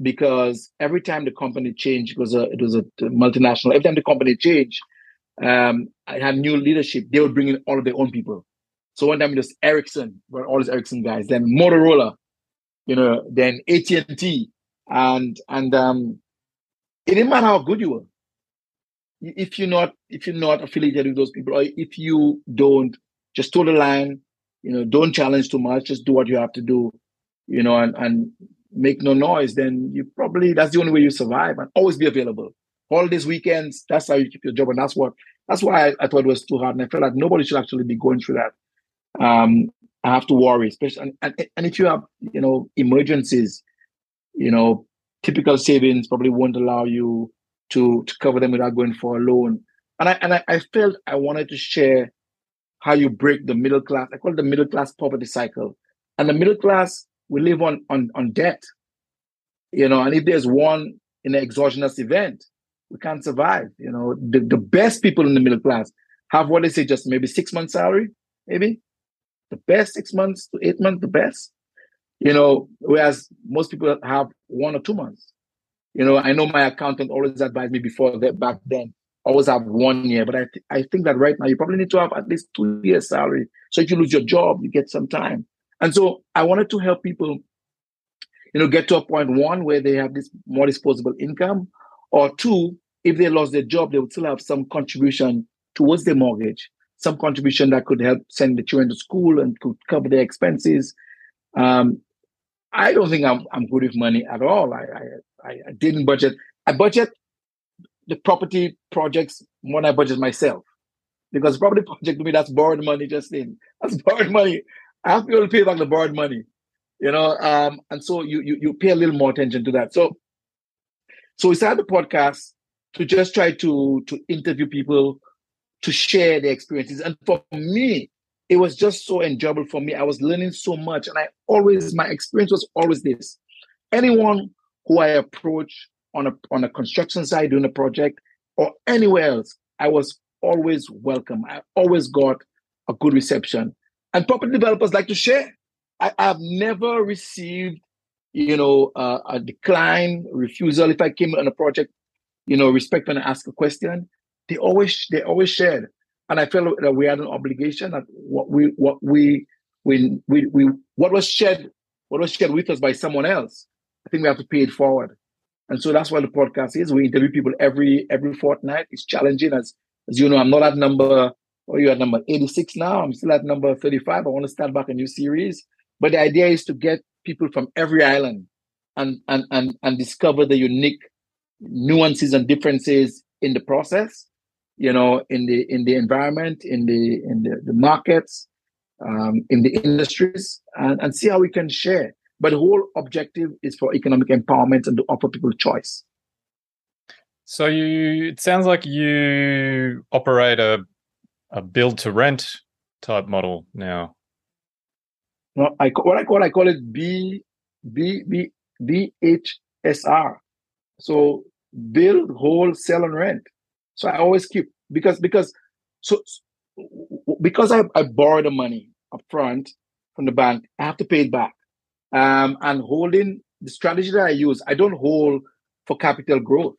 because every time the company changed, it was a it was a multinational. Every time the company changed, um, I had new leadership. They would bring in all of their own people. So one time it was Ericsson, were all these Ericsson guys. Then Motorola, you know, then AT and T, and and um, it didn't matter how good you were if you're not if you're not affiliated with those people or if you don't just toe the line you know don't challenge too much just do what you have to do you know and and make no noise then you probably that's the only way you survive and always be available all these weekends that's how you keep your job and that's what that's why I, I thought it was too hard and i felt like nobody should actually be going through that um i have to worry especially and, and, and if you have you know emergencies you know typical savings probably won't allow you to to cover them without going for a loan. And I and I, I felt I wanted to share how you break the middle class. I call it the middle class poverty cycle. And the middle class we live on on on debt. You know, and if there's one in an exogenous event, we can't survive. You know, the, the best people in the middle class have what they say just maybe six months salary, maybe the best six months to eight months, the best. You know, whereas most people have one or two months. You know, I know my accountant always advised me before that back then, always have one year. But I, th- I think that right now you probably need to have at least two years salary. So if you lose your job, you get some time. And so I wanted to help people, you know, get to a point one where they have this more disposable income, or two, if they lost their job, they would still have some contribution towards their mortgage, some contribution that could help send the children to school and could cover their expenses. Um, I don't think I'm I'm good with money at all. I, I I didn't budget. I budget the property projects more than I budget myself. Because property project to me, that's borrowed money just in. That's borrowed money. I have to be able to pay back the borrowed money. You know, um, and so you, you you pay a little more attention to that. So so we started the podcast to just try to to interview people to share their experiences. And for me, it was just so enjoyable for me. I was learning so much. And I always, my experience was always this. Anyone who I approach on a on a construction site doing a project or anywhere else, I was always welcome. I always got a good reception. And property developers like to share. I, have never received, you know, uh, a decline, refusal. If I came on a project, you know, respect when I ask a question, they always they always shared. And I felt that we had an obligation that what we what we we we, we what was shared what was shared with us by someone else, I think we have to pay it forward. And so that's what the podcast is. We interview people every every fortnight. It's challenging as as you know, I'm not at number or you're at number 86 now. I'm still at number 35. I want to start back a new series. But the idea is to get people from every island and and and, and discover the unique nuances and differences in the process, you know, in the in the environment, in the in the, the markets, um, in the industries, and, and see how we can share but the whole objective is for economic empowerment and to offer people choice. So you, it sounds like you operate a a build to rent type model now. No, I what I call I call it B B B B H S R. So build, hold, sell, and rent. So I always keep because because so because I, I borrow the money up front from the bank, I have to pay it back um, and holding the strategy that I use, I don't hold for capital growth.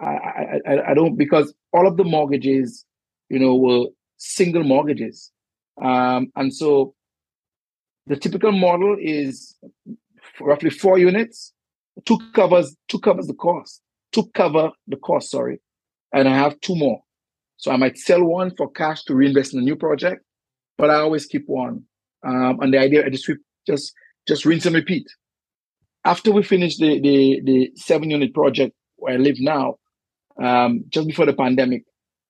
I, I, I don't because all of the mortgages, you know, were single mortgages, um, and so the typical model is roughly four units. Two covers two covers the cost. Two cover the cost. Sorry, and I have two more. So I might sell one for cash to reinvest in a new project, but I always keep one. Um, and the idea I just just just rinse and repeat. After we finished the the, the seven unit project where I live now, um, just before the pandemic,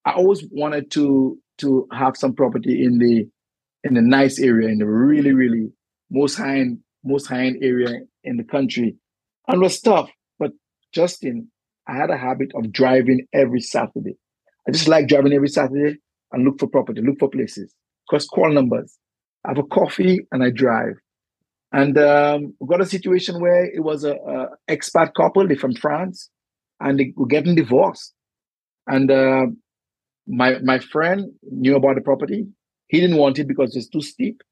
I always wanted to to have some property in the in a nice area, in the really, really most high end, most high end area in the country. And it was tough. But Justin, I had a habit of driving every Saturday. I just like driving every Saturday and look for property, look for places. Because call numbers. I have a coffee and I drive. And um, got a situation where it was a, a expat couple, they from France, and they were getting divorced. And uh, my my friend knew about the property. He didn't want it because it's too steep,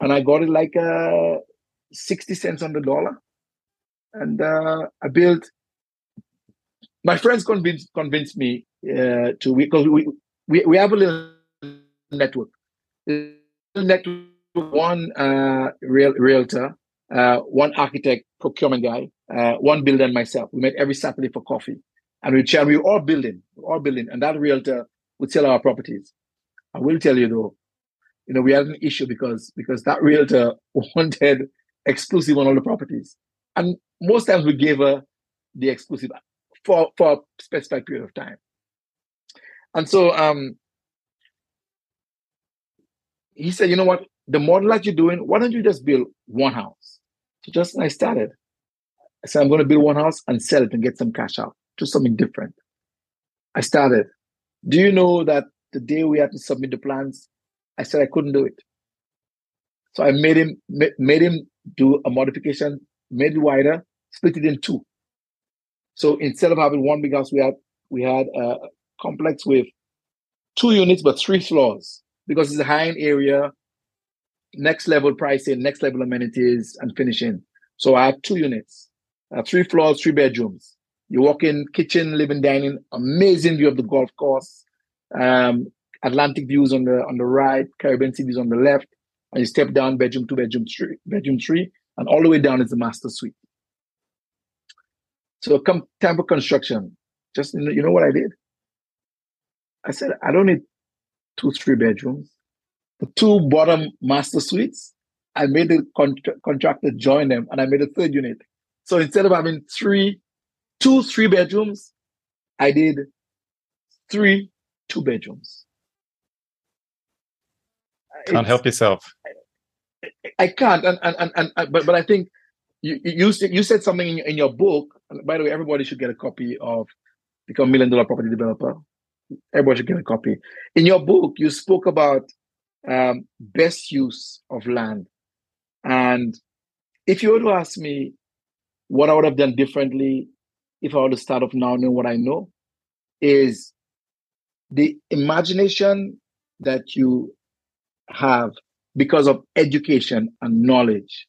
and I got it like uh, sixty cents on the dollar. And uh, I built. My friends convinced convinced me uh, to because we, we we have a little network. network one uh, real, realtor, uh, one architect, procurement guy, uh, one builder, and myself. We met every Saturday for coffee, and we chat. We were all building, all building, and that realtor would sell our properties. I will tell you though, you know, we had an issue because because that realtor wanted exclusive on all the properties, and most times we gave her the exclusive for for a specified period of time. And so um, he said, you know what? the model that you're doing, why don't you just build one house? So just I started. I said, I'm going to build one house and sell it and get some cash out. Do something different. I started. Do you know that the day we had to submit the plans, I said I couldn't do it. So I made him made him do a modification, made it wider, split it in two. So instead of having one big house, we had we had a complex with two units but three floors because it's a high end area next level pricing, next level amenities, and finishing. So I have two units, uh, three floors, three bedrooms. You walk in, kitchen, living, dining, amazing view of the golf course, um, Atlantic views on the on the right, Caribbean sea views on the left. and you step down bedroom two, bedroom three, bedroom three, and all the way down is the master suite. So come time for construction. Just you know what I did? I said I don't need two, three bedrooms. The two bottom master suites, I made the con- contractor join them, and I made a third unit. So instead of having three, two, three bedrooms, I did three two bedrooms. Can't it's, help yourself. I, I can't, and, and and, and but but I think you you you said something in, in your book. by the way, everybody should get a copy of Become a Million Dollar Property Developer. Everybody should get a copy. In your book, you spoke about um, best use of land, and if you were to ask me what I would have done differently if I were to start off now knowing what I know, is the imagination that you have because of education and knowledge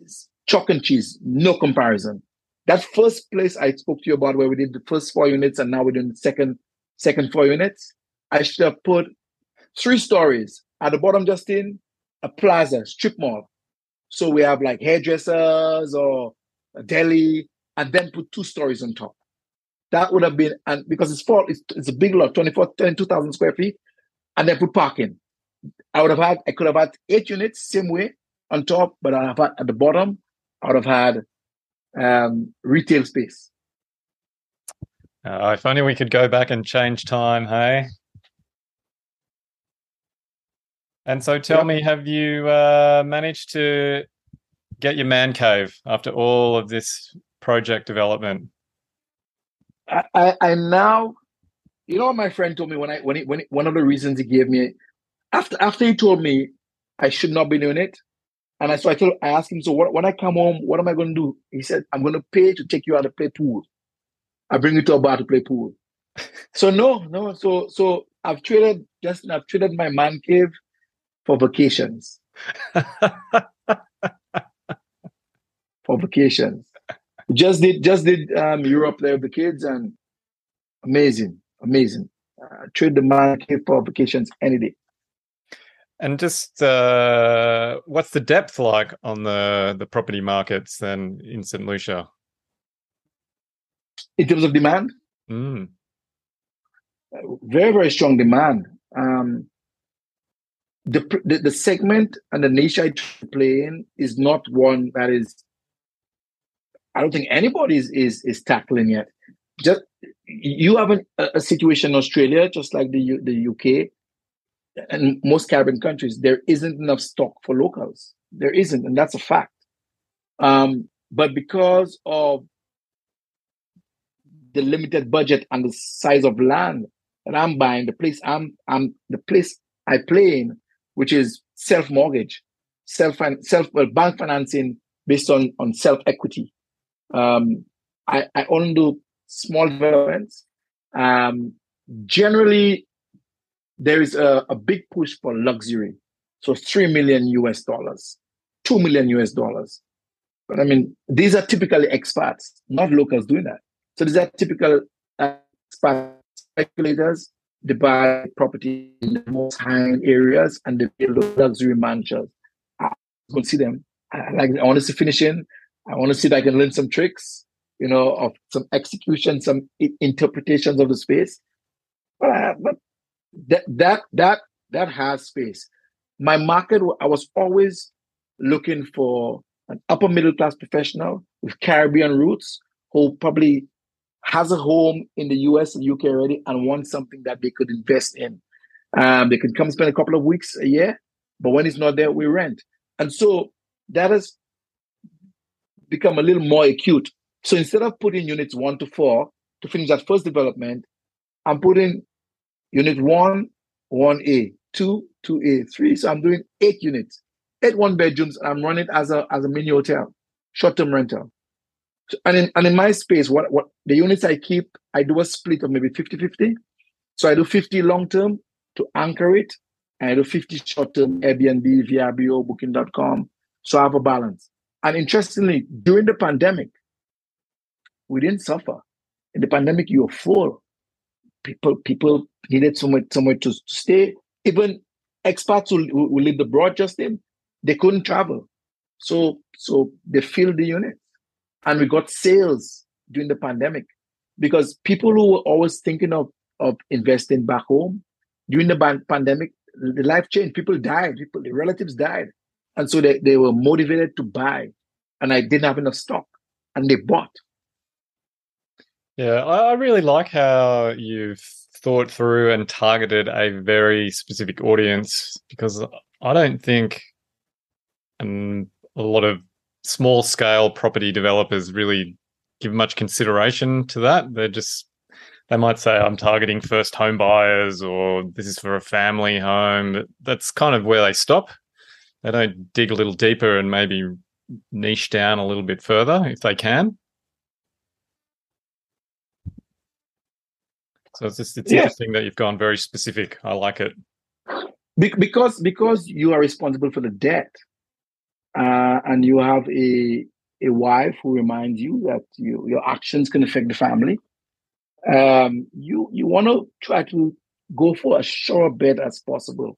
is chalk and cheese, no comparison. That first place I spoke to you about where we did the first four units and now we're doing the second second four units, I should have put three stories. At the bottom, Justin, a plaza, strip mall. So we have like hairdressers or a deli, and then put two stories on top. That would have been, and because it's four, it's, it's a big lot, 24, 22,000 square feet, and then put parking. I would have had, I could have had eight units, same way on top, but I have had at the bottom, I would have had um, retail space. Uh, if only we could go back and change time, hey? And so tell yep. me, have you uh, managed to get your man cave after all of this project development? I, I, I now, you know what my friend told me when I when he, when he, one of the reasons he gave me after after he told me I should not be doing it, and I so I told I asked him so what, when I come home what am I going to do? He said I'm going to pay to take you out to play pool. I bring you to a bar to play pool. so no no so so I've traded just I've traded my man cave for vacations. for vacations just did just did um, Europe there with the kids and amazing, amazing. Uh, trade the market for vacations any day. And just uh, what's the depth like on the the property markets then in St. Lucia? In terms of demand, mm. very very strong demand. Um, the, the the segment and the niche I play in is not one that is I don't think anybody is is, is tackling yet. Just you have an, a, situation in Australia, just like the the UK and most Caribbean countries. There isn't enough stock for locals. There isn't, and that's a fact. Um, but because of the limited budget and the size of land that I'm buying, the place I'm I'm the place I play in, which is self mortgage, self self well, bank financing based on on self equity. Um, I, I only do small developments. Um, generally, there is a, a big push for luxury. So 3 million US dollars, 2 million US dollars. But I mean, these are typically expats, not locals doing that. So these are typical expat speculators. They buy property in the most high-end areas and they build luxury mansions. I to see them. I like. To see finishing. I want to see if I can learn some tricks, you know, of some execution, some interpretations of the space. But, uh, but that that that that has space. My market, I was always looking for an upper middle class professional with Caribbean roots who probably has a home in the US and UK already and wants something that they could invest in. Um, they could come spend a couple of weeks a year, but when it's not there, we rent. And so that is become a little more acute. So instead of putting units one to four to finish that first development, I'm putting unit one, 1A, two, 2A, three. So I'm doing eight units, eight one bedrooms. I'm running as a as a mini hotel, short-term rental. So, and in and in my space, what what the units I keep, I do a split of maybe 50-50. So I do 50 long-term to anchor it, and I do 50 short-term Airbnb, VRBO, booking.com. So I have a balance. And interestingly, during the pandemic, we didn't suffer. In the pandemic, you were full. People people needed somewhere somewhere to, stay. Even expats who, who lived abroad, just Justin, they couldn't travel. So, so they filled the unit. And we got sales during the pandemic because people who were always thinking of, of investing back home during the pandemic, the life changed. People died, people, the relatives died. And so they, they were motivated to buy. And I didn't have enough stock and they bought. Yeah, I really like how you've thought through and targeted a very specific audience because I don't think um, a lot of small scale property developers really give much consideration to that. They're just they might say I'm targeting first home buyers or this is for a family home. That's kind of where they stop. They don't dig a little deeper and maybe niche down a little bit further if they can. So it's just, it's yeah. interesting that you've gone very specific. I like it. Be- because because you are responsible for the debt, uh, and you have a a wife who reminds you that you, your actions can affect the family. Um, you you want to try to go for a sure bet as possible.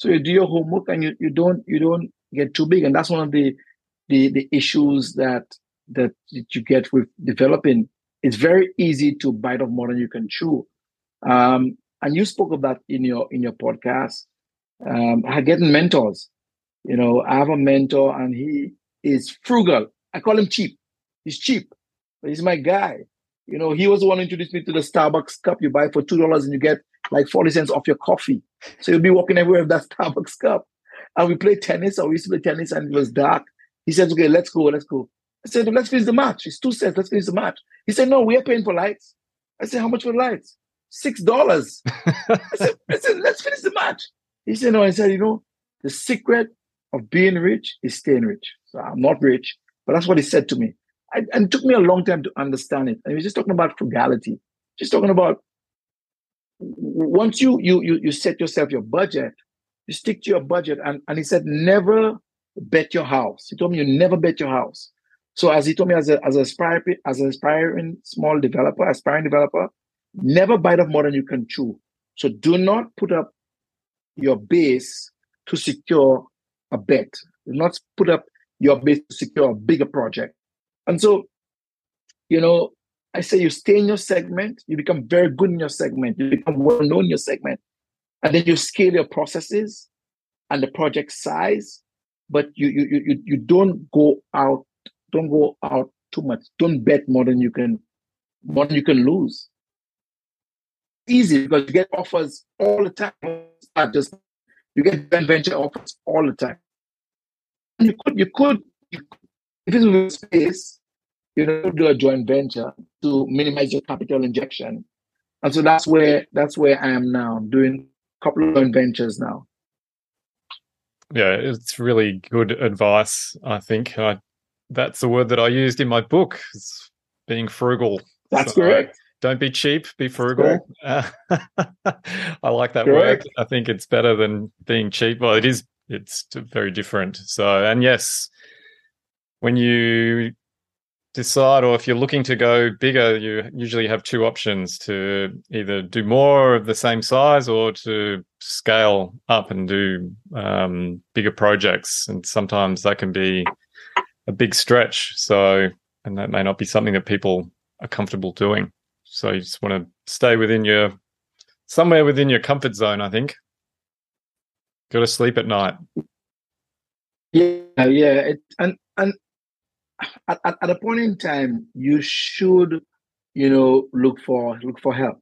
So you do your homework and you, you don't you don't get too big, and that's one of the the the issues that that you get with developing it's very easy to bite off more than you can chew. Um, and you spoke of that in your in your podcast. Um, getting mentors. You know, I have a mentor and he is frugal. I call him cheap. He's cheap, but he's my guy. You know, he was the one who introduced me to the Starbucks cup you buy for two dollars and you get like 40 cents off your coffee. So you'll be walking everywhere with that Starbucks cup. And we played tennis, or we used to play tennis and it was dark. He says, Okay, let's go, let's go. I said, let's finish the match. It's two cents. Let's finish the match. He said, no, we are paying for lights. I said, how much for lights? Six dollars. I, said, I said, let's finish the match. He said, no. I said, you know, the secret of being rich is staying rich. So I'm not rich, but that's what he said to me. I, and it took me a long time to understand it. And he was just talking about frugality, just talking about once you you you you set yourself your budget, you stick to your budget. And, and he said, never bet your house. He told me you never bet your house. So as he told me, as a as a aspiring as an aspiring small developer, aspiring developer, never bite off more than you can chew. So do not put up your base to secure a bet. Do not put up your base to secure a bigger project. And so, you know, I say you stay in your segment, you become very good in your segment, you become well known in your segment, and then you scale your processes and the project size, but you you you you don't go out don't go out too much. Don't bet more than you can more than you can lose. Easy because you get offers all the time. Just you get venture offers all the time. And you could you could, you could if it's space, you know, do a joint venture to minimize your capital injection. And so that's where that's where I am now, doing a couple of joint ventures now. Yeah, it's really good advice. I think I that's the word that I used in my book. being frugal. That's so correct. Don't be cheap. Be frugal. Uh, I like that correct. word. I think it's better than being cheap. Well, it is. It's very different. So, and yes, when you decide or if you're looking to go bigger you usually have two options to either do more of the same size or to scale up and do um, bigger projects and sometimes that can be a big stretch. So, and that may not be something that people are comfortable doing. So you just want to stay within your somewhere within your comfort zone. I think. Go to sleep at night. Yeah, yeah, it, and and at, at, at a point in time, you should, you know, look for look for help.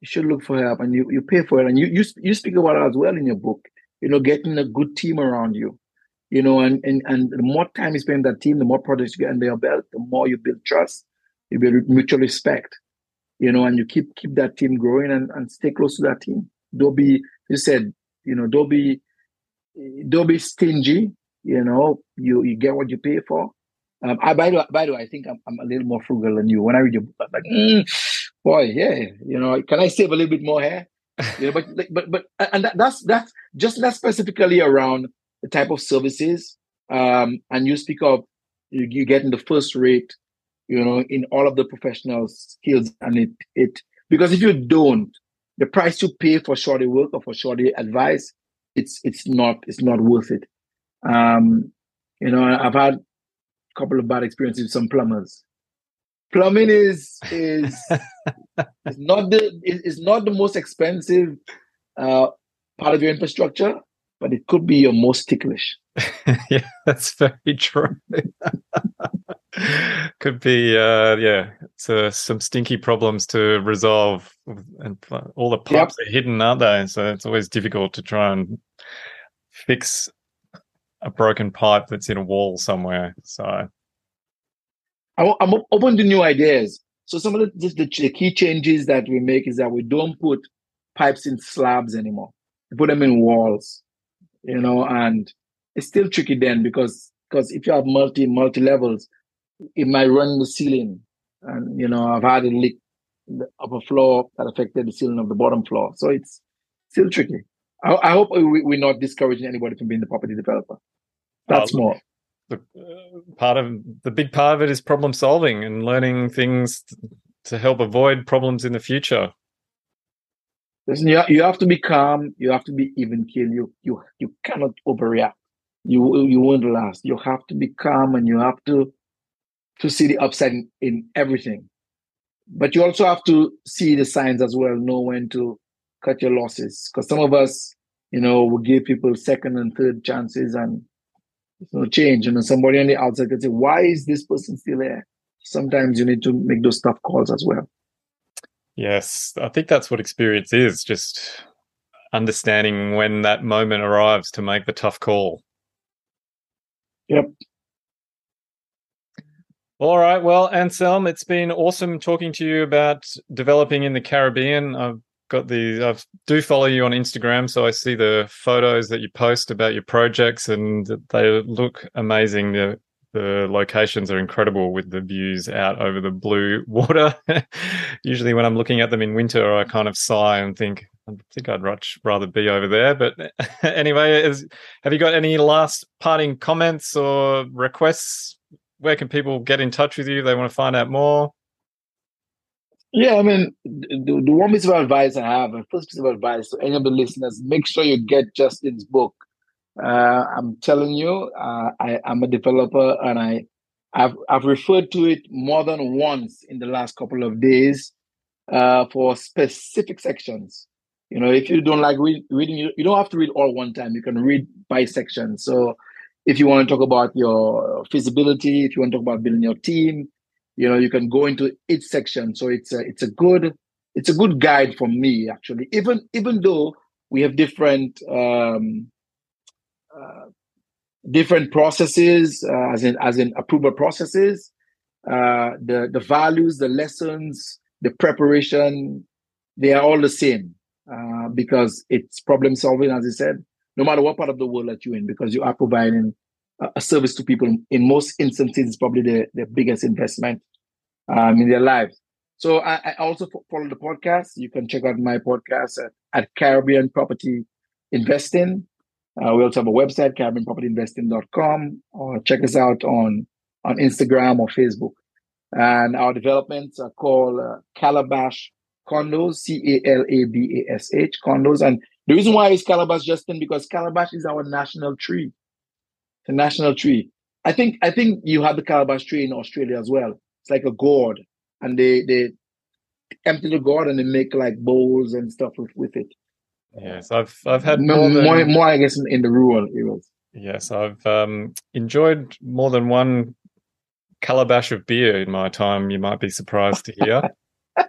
You should look for help, and you you pay for it. And you you you speak about it as well in your book. You know, getting a good team around you you know, and, and, and the more time you spend that team, the more projects you get under your belt, the more you build trust, you build mutual respect, you know, and you keep keep that team growing and, and stay close to that team. Don't be, you said, you know, don't be don't be stingy, you know, you you get what you pay for. Um, I by the way, by the way, I think I'm, I'm a little more frugal than you. When I read your book, I'm like, mm, boy, yeah, you know, can I save a little bit more here? You know, but but but and that, that's that's just that specifically around the type of services, um, and you speak of you, you getting the first rate, you know, in all of the professional skills, and it it because if you don't, the price you pay for shorty work or for shorty advice it's it's not it's not worth it. Um, you know, I've had couple of bad experiences with some plumbers. Plumbing is is, is not the is not the most expensive uh, part of your infrastructure, but it could be your most ticklish. yeah, that's very true. could be, uh, yeah, so some stinky problems to resolve, and all the pipes yep. are hidden, aren't they? So it's always difficult to try and fix a broken pipe that's in a wall somewhere. So I'm open to new ideas. So some of the, the, the key changes that we make is that we don't put pipes in slabs anymore. We put them in walls, you know, and it's still tricky then because because if you have multi multi levels, it might run the ceiling. And you know, I've had a leak the upper floor that affected the ceiling of the bottom floor. So it's still tricky. I, I hope we, we're not discouraging anybody from being the property developer. That's oh, more the part of the big part of it is problem solving and learning things to help avoid problems in the future. Listen, you, you have to be calm. You have to be even keel. You you you cannot overreact. You you won't last. You have to be calm and you have to to see the upside in, in everything. But you also have to see the signs as well. Know when to cut your losses. Because some of us, you know, will give people second and third chances and there's no change. And somebody on the outside can say, why is this person still there? Sometimes you need to make those tough calls as well. Yes, I think that's what experience is just understanding when that moment arrives to make the tough call. Yep. All right. Well, Anselm, it's been awesome talking to you about developing in the Caribbean. I've got the I do follow you on Instagram, so I see the photos that you post about your projects, and they look amazing. The the locations are incredible with the views out over the blue water. Usually, when I'm looking at them in winter, I kind of sigh and think, I think I'd much rather be over there. But anyway, is, have you got any last parting comments or requests? Where can people get in touch with you they want to find out more? Yeah, I mean, the, the one piece of advice I have, and first piece of advice to any of the listeners, make sure you get Justin's book. Uh, I'm telling you, uh, I, am a developer, and I, I've, I've referred to it more than once in the last couple of days uh, for specific sections. You know, if you don't like read, reading, you, you don't have to read all one time. You can read by section. So, if you want to talk about your feasibility, if you want to talk about building your team, you know you can go into each section. So it's a it's a good it's a good guide for me actually. Even even though we have different um uh, different processes uh, as in as in approval processes uh the the values the lessons the preparation they are all the same uh, because it's problem solving as i said no matter what part of the world that you're in because you are providing a service to people. In most instances it's probably the, the biggest investment um, in their lives. So I, I, also follow the podcast. You can check out my podcast at, at Caribbean Property Investing. Uh, we also have a website, CaribbeanPropertyInvesting.com, or check us out on, on Instagram or Facebook. And our developments are called uh, Calabash Condos, C A L A B A S H Condos. And the reason why it's Calabash, Justin, because Calabash is our national tree. The national tree. I think I think you have the Calabash tree in Australia as well. It's like a gourd, and they they empty the gourd and they make like bowls and stuff with, with it. Yes, I've I've had more than, more, more I guess in, in, the rural areas. Yes, I've um, enjoyed more than one calabash of beer in my time. You might be surprised to hear.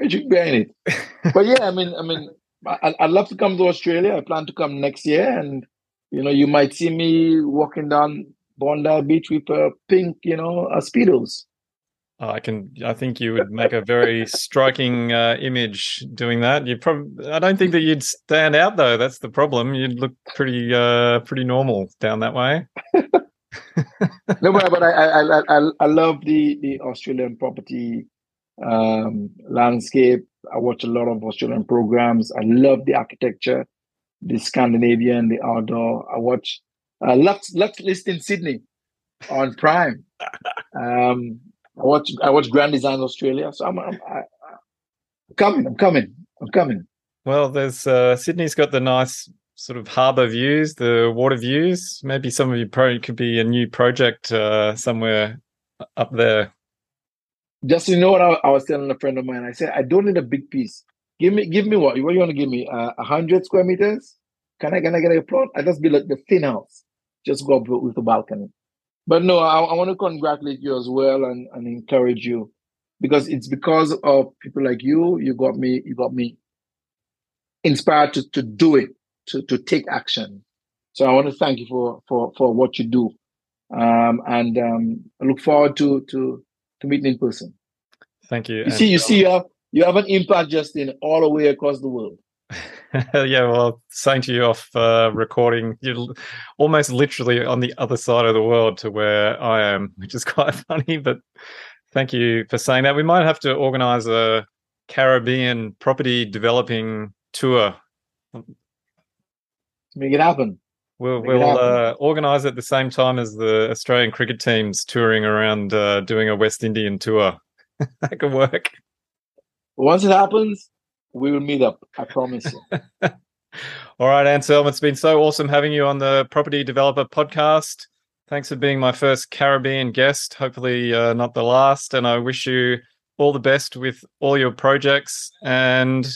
you ban it. But yeah, I mean, I mean, I, I'd love to come to Australia. I plan to come next year, and you know, you might see me walking down Bondi Beach with uh, pink, you know, uh, speedos. I can. I think you would make a very striking uh, image doing that. You probably. I don't think that you'd stand out though. That's the problem. You'd look pretty, uh, pretty normal down that way. no, but, but I, I, I, I love the the Australian property um, landscape. I watch a lot of Australian programs. I love the architecture, the Scandinavian, the outdoor. I watch uh, Lux Lux List in Sydney on Prime. Um, I watch I watch Grand Design Australia, so I'm, I'm, I, am coming. I'm coming. I'm coming. Well, there's uh, Sydney's got the nice sort of harbour views, the water views. Maybe some of you probably could be a new project uh, somewhere up there. Just you know what I, I, was telling a friend of mine. I said I don't need a big piece. Give me, give me what? What you want to give me? Uh, a uh, hundred square meters? Can I, can I get a plot? I just build like the thin house. Just go up with the balcony. But no, I, I want to congratulate you as well and, and encourage you because it's because of people like you. You got me. You got me inspired to, to do it, to, to take action. So I want to thank you for for for what you do, um, and um, I look forward to to to meeting in person. Thank you. You see, you see, you have you have an impact, Justin, all the way across the world. yeah, well, saying to you off uh, recording, you're almost literally on the other side of the world to where I am, which is quite funny. But thank you for saying that. We might have to organize a Caribbean property developing tour. Make it happen. We'll, we'll uh, organise at the same time as the Australian cricket teams touring around uh, doing a West Indian tour. that could work. Once it happens, we will meet up. I promise. All right, Anselm, it's been so awesome having you on the Property Developer Podcast. Thanks for being my first Caribbean guest. Hopefully, uh, not the last. And I wish you all the best with all your projects and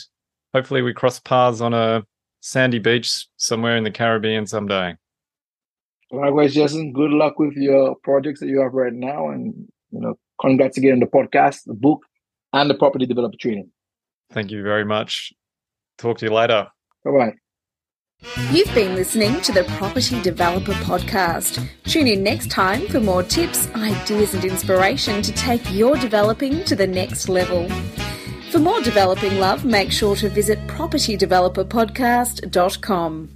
hopefully we cross paths on a sandy beach somewhere in the Caribbean someday. Likewise, Jason. Good luck with your projects that you have right now, and you know, congrats again on the podcast, the book, and the property developer training. Thank you very much. Talk to you later. Bye bye. You've been listening to the Property Developer Podcast. Tune in next time for more tips, ideas, and inspiration to take your developing to the next level. For more developing love, make sure to visit propertydeveloperpodcast.com.